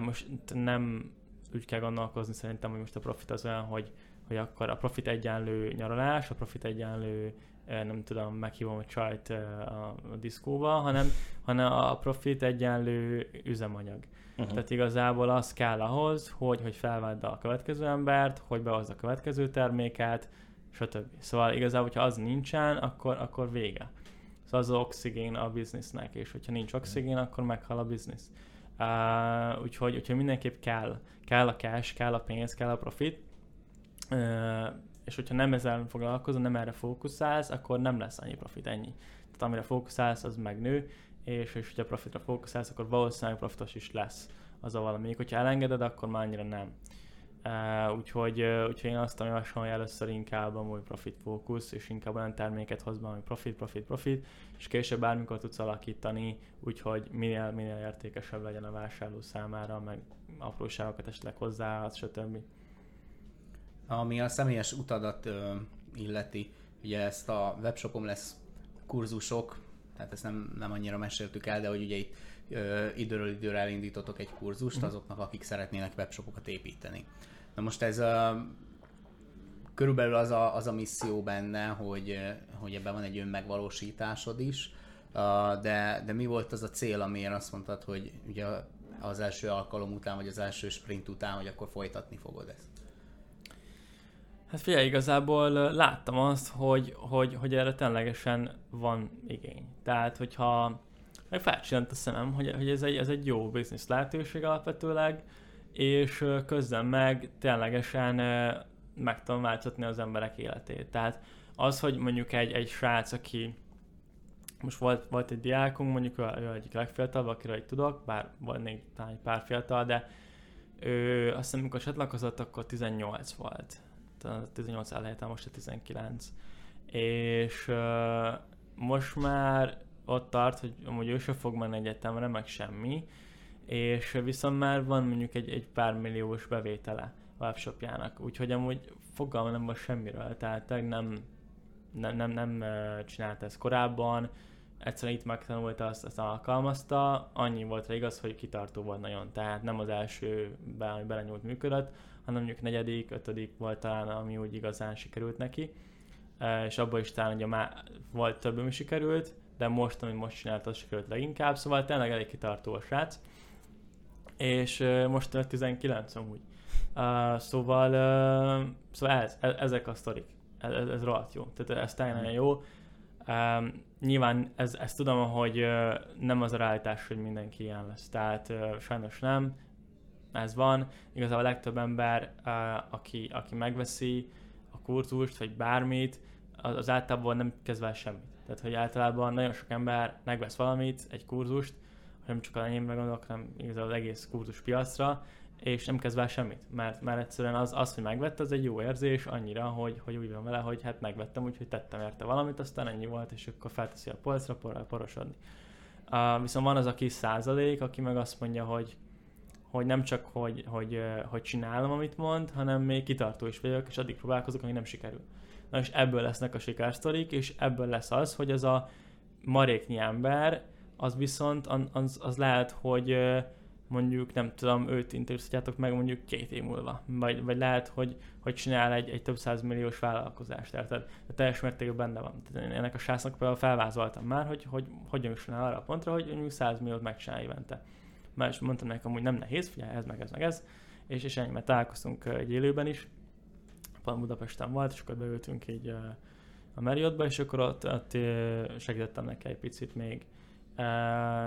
most nem úgy kell gondolkozni szerintem, hogy most a profit az olyan, hogy, hogy akkor a profit egyenlő nyaralás, a profit egyenlő nem tudom, meghívom a csajt a, a diszkóba, hanem, hanem a profit egyenlő üzemanyag. Uh-huh. Tehát igazából az kell ahhoz, hogy, hogy felvedd a következő embert, hogy behozd a következő terméket, stb. Szóval igazából, hogyha az nincsen, akkor, akkor vége. Szóval az, az oxigén a biznisznek, és hogyha nincs oxigén, akkor meghal a biznisz. Uh, úgyhogy, úgyhogy mindenképp kell, kell a cash, kell a pénz, kell a profit, uh, és hogyha nem ezzel foglalkozol, nem erre fókuszálsz, akkor nem lesz annyi profit, ennyi. Tehát amire fókuszálsz, az megnő, és, és hogyha profitra fókuszálsz, akkor valószínűleg profitos is lesz az a valami. Hogyha elengeded, akkor már annyira nem. Uh, úgyhogy, uh, úgyhogy én azt javaslom, hogy először inkább a profit fókusz, és inkább olyan terméket hoz be, ami profit, profit, profit, és később bármikor tudsz alakítani, úgyhogy minél, minél értékesebb legyen a vásárló számára, meg apróságokat esetleg hozzáadsz, stb. Ami a személyes utadat uh, illeti, ugye ezt a webshopom lesz kurzusok, tehát ezt nem, nem annyira meséltük el, de hogy ugye itt ö, időről időre elindítotok egy kurzust uh-huh. azoknak, akik szeretnének webshopokat építeni. Na most ez a, körülbelül az a, az a misszió benne, hogy, hogy ebben van egy önmegvalósításod is, de, de mi volt az a cél, amiért azt mondtad, hogy ugye az első alkalom után, vagy az első sprint után, hogy akkor folytatni fogod ezt? Hát figyelj, igazából láttam azt, hogy, hogy, hogy erre ténylegesen van igény. Tehát, hogyha meg felcsillant a szemem, hogy, hogy ez, egy, ez egy jó biznisz lehetőség alapvetőleg, és közben meg ténylegesen meg tudom változtatni az emberek életét. Tehát az, hogy mondjuk egy, egy srác, aki most volt, volt egy diákunk, mondjuk ő, egyik legfiatalabb, akiről egy tudok, bár volt még talán egy pár fiatal, de ő azt hiszem, amikor csatlakozott, akkor 18 volt 18 elhelyett, most a 19. És uh, most már ott tart, hogy amúgy ő sem fog menni egyetemre, meg semmi, és viszont már van mondjuk egy, egy pár milliós bevétele a webshopjának, úgyhogy amúgy fogalma nem van semmiről, tehát nem, nem, nem, nem csinált ezt korábban, egyszerűen itt megtanulta, azt, azt alkalmazta, annyi volt rá igaz, hogy kitartó volt nagyon, tehát nem az első, ami belenyúlt működött, hanem mondjuk negyedik, ötödik volt talán, ami úgy igazán sikerült neki, és abból is talán ugye már volt több, ami sikerült, de most, amit most csinált, az sikerült leginkább, szóval tényleg elég kitartó a srác. És uh, most a 19 amúgy. Uh, szóval, szóval ez, ezek a sztorik. Ez, ez, ez rohadt jó. Tehát ez tényleg nagyon jó. Um, nyilván ez, ezt tudom, hogy uh, nem az a realitás, hogy mindenki ilyen lesz. Tehát uh, sajnos nem. Ez van. Igazából a legtöbb ember, uh, aki, aki megveszi a kurzust, vagy bármit, az, az általában nem kezd el semmit. Tehát, hogy általában nagyon sok ember megvesz valamit, egy kurzust, nem csak a enyémre gondolok, hanem igazából az egész kurzus piacra, és nem kezd vele semmit, mert, mert egyszerűen az, az, hogy megvett, az egy jó érzés annyira, hogy, hogy úgy van vele, hogy hát megvettem, úgyhogy tettem érte valamit, aztán ennyi volt, és akkor felteszi a polcra por, porosodni. Uh, viszont van az a kis százalék, aki meg azt mondja, hogy, hogy nem csak, hogy, hogy, hogy csinálom, amit mond, hanem még kitartó is vagyok, és addig próbálkozok, amíg nem sikerül. Na és ebből lesznek a sikersztorik, és ebből lesz az, hogy ez a maréknyi ember, az viszont az, az lehet, hogy mondjuk nem tudom, őt interjúzhatjátok meg mondjuk két év múlva. Vagy, vagy lehet, hogy, hogy csinál egy, egy több száz milliós vállalkozást, érted? De teljes mértékben benne van. Tehát ennek a sásznak például felvázoltam már, hogy, hogy hogyan el arra a pontra, hogy mondjuk 100 milliót megcsinál évente. Már is mondtam nekem, hogy nem nehéz, figyelj, ez meg ez meg ez. És, és ennyi, mert találkoztunk egy élőben is, pont Budapesten volt, és akkor beültünk így a Marriottba, és akkor ott, ott segítettem neki egy picit még.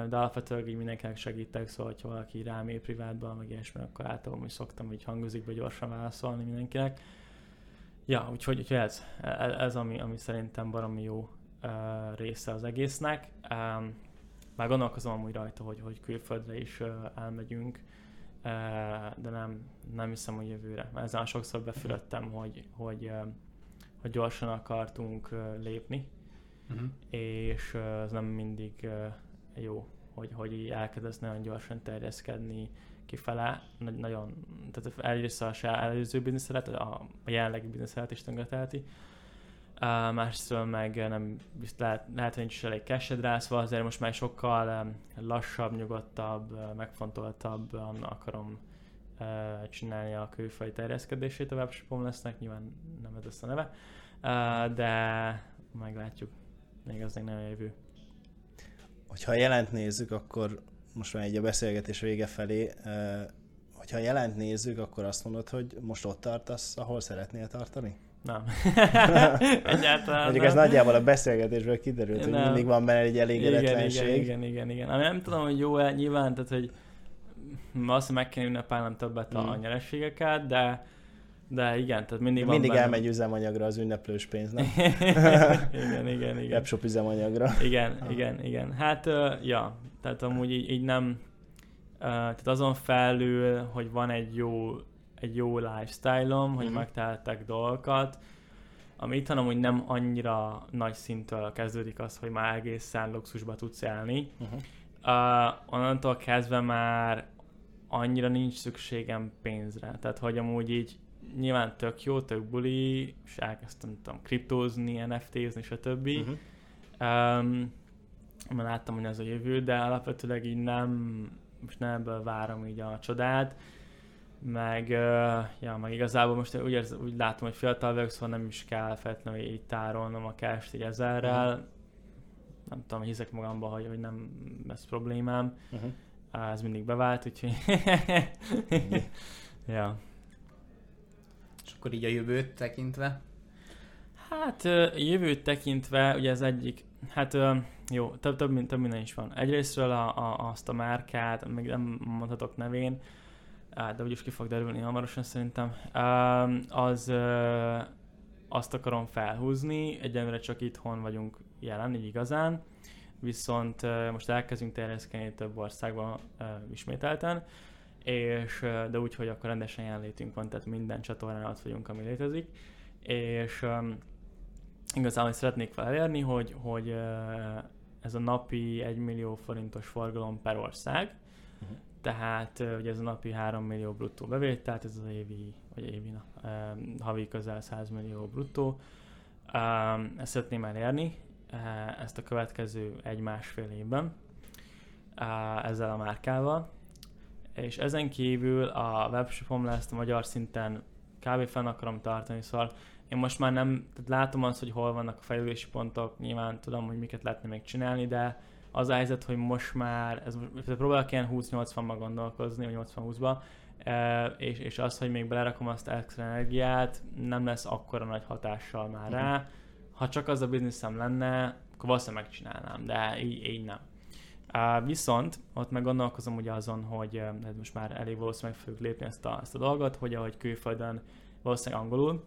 De alapvetően így mindenkinek segítek, szóval ha valaki rám ér privátban, meg ilyesmi, akkor általában hogy szoktam így hangozikba gyorsan válaszolni mindenkinek. Ja, úgyhogy, úgyhogy ez, ez ami, ami szerintem baromi jó része az egésznek. Már gondolkozom amúgy rajta, hogy, hogy külföldre is elmegyünk, de nem, nem hiszem, hogy jövőre. Mert ezzel sokszor befülöttem, hogy, hogy, hogy gyorsan akartunk lépni, uh-huh. és ez nem mindig jó, hogy, hogy így elkezdesz nagyon gyorsan terjeszkedni kifele, nagyon, tehát egyrészt a előző bizniszelet, a jelenlegi bizniszelet is tönkretelti, Uh, másról meg nem lehet, lehet, hogy nincs is elég kesedrászva, azért most már sokkal lassabb, nyugodtabb, megfontoltabban akarom uh, csinálni a külfaj terjeszkedését a webshopom lesznek, nyilván nem ez lesz a neve, uh, de meglátjuk, még az még nem jövő. Hogyha jelent nézzük, akkor most már egy a beszélgetés vége felé, hogyha a jelent nézzük, akkor azt mondod, hogy most ott tartasz, ahol szeretnél tartani? Nem. Egyáltalán Mondjuk nem. ez nagyjából a beszélgetésből kiderült, nem. hogy mindig van benne egy elégedetlenség. Igen, igen, igen, igen. Ami nem tudom, hogy jó-e nyilván, tehát hogy azt meg kell ünnepelnem többet a, mm. a nyerességeket, de de igen, tehát mindig Mindig van elmegy üzemanyagra az ünneplős pénz, nem? igen, igen, igen. Webshop üzemanyagra. igen, igen, igen. Hát, uh, ja, tehát amúgy így, így nem, uh, tehát azon felül, hogy van egy jó egy jó lifestyle-om, mm-hmm. hogy mhm. megtehetek dolgokat, ami itt amúgy nem annyira nagy szintől kezdődik az, hogy már egészen luxusba tudsz élni. Uh-huh. Uh, onnantól kezdve már annyira nincs szükségem pénzre. Tehát, hogy amúgy így nyilván tök jó, tök buli, és elkezdtem, tudom, kriptózni, NFT-zni, stb. Uh-huh. Um, mert láttam, hogy ez a jövő, de alapvetőleg így nem, most nem ebből várom így a csodát meg, ja, meg igazából most úgy, érz, úgy látom, hogy fiatal vagyok, szóval nem is kell feltétlenül így tárolnom a cash így ezerrel. Uh-huh. Nem tudom, hiszek magamban, hogy, hogy nem lesz problémám. Uh-huh. Ez mindig bevált, úgyhogy... ja. És akkor így a jövőt tekintve? Hát jövőt tekintve, ugye ez egyik, hát jó, több, több, több minden is van. Egyrésztről a, a, azt a márkát, még nem mondhatok nevén, de úgyis ki fog derülni hamarosan szerintem, az azt akarom felhúzni, egyenlőre csak itthon vagyunk jelen, így igazán, viszont most elkezdünk terjeszkedni több országban ismételten, és, de úgy, hogy akkor rendesen jelenlétünk van, tehát minden csatornán ott vagyunk, ami létezik, és um, igazából szeretnék fel elérni, hogy, hogy ez a napi 1 millió forintos forgalom per ország, uh-huh. Tehát ugye ez a napi 3 millió bruttó bevételt, ez az évi, vagy évi, na, havi közel 100 millió bruttó, um, ezt szeretném elérni, ezt a következő egy-másfél évben ezzel a márkával, és ezen kívül a webshopom lesz a magyar szinten kb. fenn akarom tartani, szóval én most már nem, tehát látom azt, hogy hol vannak a fejlődési pontok, nyilván tudom, hogy miket lehetne még csinálni, de az a helyzet, hogy most már, ez próbálok ilyen 20-80-ban gondolkozni, vagy 80-20-ba, e, és, és az, hogy még belerakom azt extra energiát, nem lesz akkora nagy hatással már uh-huh. rá. Ha csak az a bizniszem lenne, akkor valószínűleg megcsinálnám, de így, így nem. Uh, viszont ott meg gondolkozom ugye azon, hogy uh, most már elég valószínűleg fogjuk lépni ezt a, ezt a dolgot, hogy ahogy külföldön valószínűleg angolul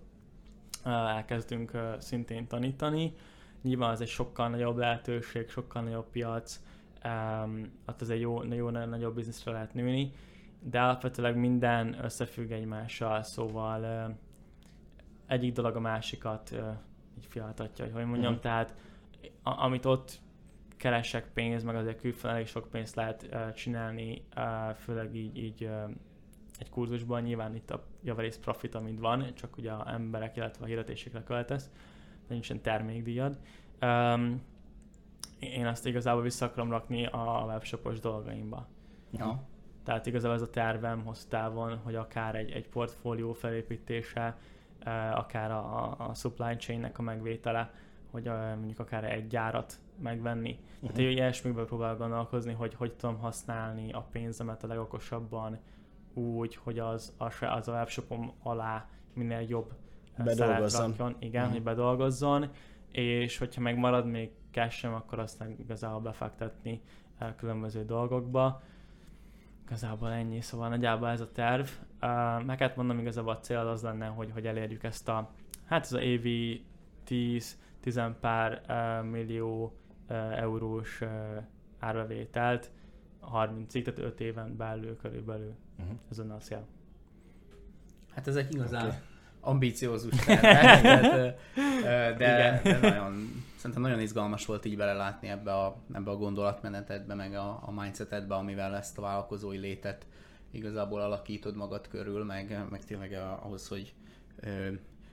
uh, elkezdünk uh, szintén tanítani. Nyilván az egy sokkal nagyobb lehetőség, sokkal nagyobb piac, um, ott az egy jó, jó, nagyobb bizniszre lehet nőni, de alapvetőleg minden összefügg egymással, szóval uh, egyik dolog a másikat uh, így fiatatja, hogy mondjam, uh-huh. tehát a, amit ott keresek pénzt, meg azért külföldön elég sok pénzt lehet uh, csinálni, uh, főleg így, így uh, egy kurzusban, nyilván itt a javarész profit, amit van, csak ugye a emberek, illetve a hirdetésekre költesz, de nincsen termékdíjad. Um, én azt igazából vissza akarom rakni a webshopos dolgaimba. Ja. Tehát igazából ez a tervem hosszú távon, hogy akár egy, egy portfólió felépítése, akár a, a supply chain-nek a megvétele, hogy mondjuk akár egy gyárat megvenni. Uh-huh. Tehát ilyesmikből próbál gondolkozni, hogy hogy tudom használni a pénzemet a legokosabban úgy, hogy az, az, az a webshopom alá minél jobb bedolgozzon. Rakjon, igen, uh-huh. hogy bedolgozzon, és hogyha megmarad még cash akkor aztán igazából befektetni különböző dolgokba. Igazából ennyi, szóval nagyjából ez a terv. Uh, meg hát mondom, igazából a cél az lenne, hogy, hogy elérjük ezt a, hát ez a évi 10 10 pár uh, millió uh, eurós uh, árbevételt 30-ig, tehát 5 éven belül körülbelül. Uh-huh. Ez a cél. Hát ezek igazán okay. Ambíciózus tervek, de, de, de nagyon, szerintem nagyon izgalmas volt így belelátni ebbe a, ebbe a gondolatmenetetbe, meg a, a mindsetedbe, amivel ezt a vállalkozói létet igazából alakítod magad körül, meg, meg tényleg ahhoz, hogy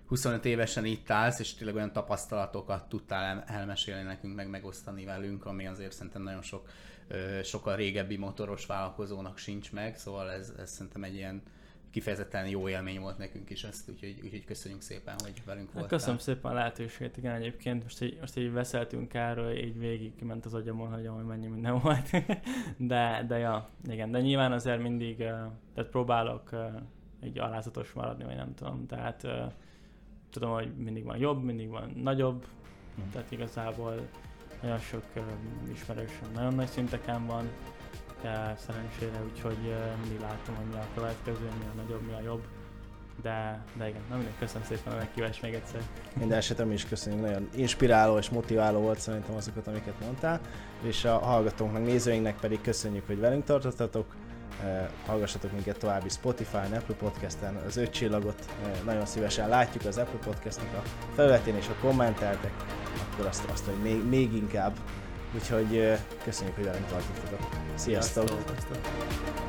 25 évesen itt állsz, és tényleg olyan tapasztalatokat tudtál elmesélni nekünk, meg megosztani velünk, ami azért szerintem nagyon sok, sokkal régebbi motoros vállalkozónak sincs meg, szóval ez, ez szerintem egy ilyen kifejezetten jó élmény volt nekünk is ezt, úgyhogy, úgyhogy köszönjük szépen, hogy velünk hát voltál. Köszönöm szépen a lehetőséget, igen egyébként most így, most így beszéltünk erről, így végig ment az agyamon, hogy hogy mennyi minden volt, de, de ja, igen, de nyilván azért mindig, tehát próbálok így alázatos maradni, vagy nem tudom, tehát tudom, hogy mindig van jobb, mindig van nagyobb, mm. tehát igazából nagyon sok ismerősöm nagyon nagy szinteken van, de szerencsére úgyhogy uh, mindig látom, hogy mi a következő, mi a nagyobb, mi a jobb. De, de igen, na mindegy, köszönöm szépen a meghívást még egyszer. Minden esetem is köszönjük, nagyon inspiráló és motiváló volt szerintem azokat, amiket mondtál, és a hallgatóknak, nézőinknek pedig köszönjük, hogy velünk tartottatok hallgassatok minket további Spotify-n, Apple Podcast-en, az öt csillagot nagyon szívesen látjuk az Apple Podcast-nek a felületén, és ha kommenteltek, akkor azt, azt hogy még, még inkább. Úgyhogy köszönjük, hogy velünk tartottatok. Sziasztok! Sziasztok.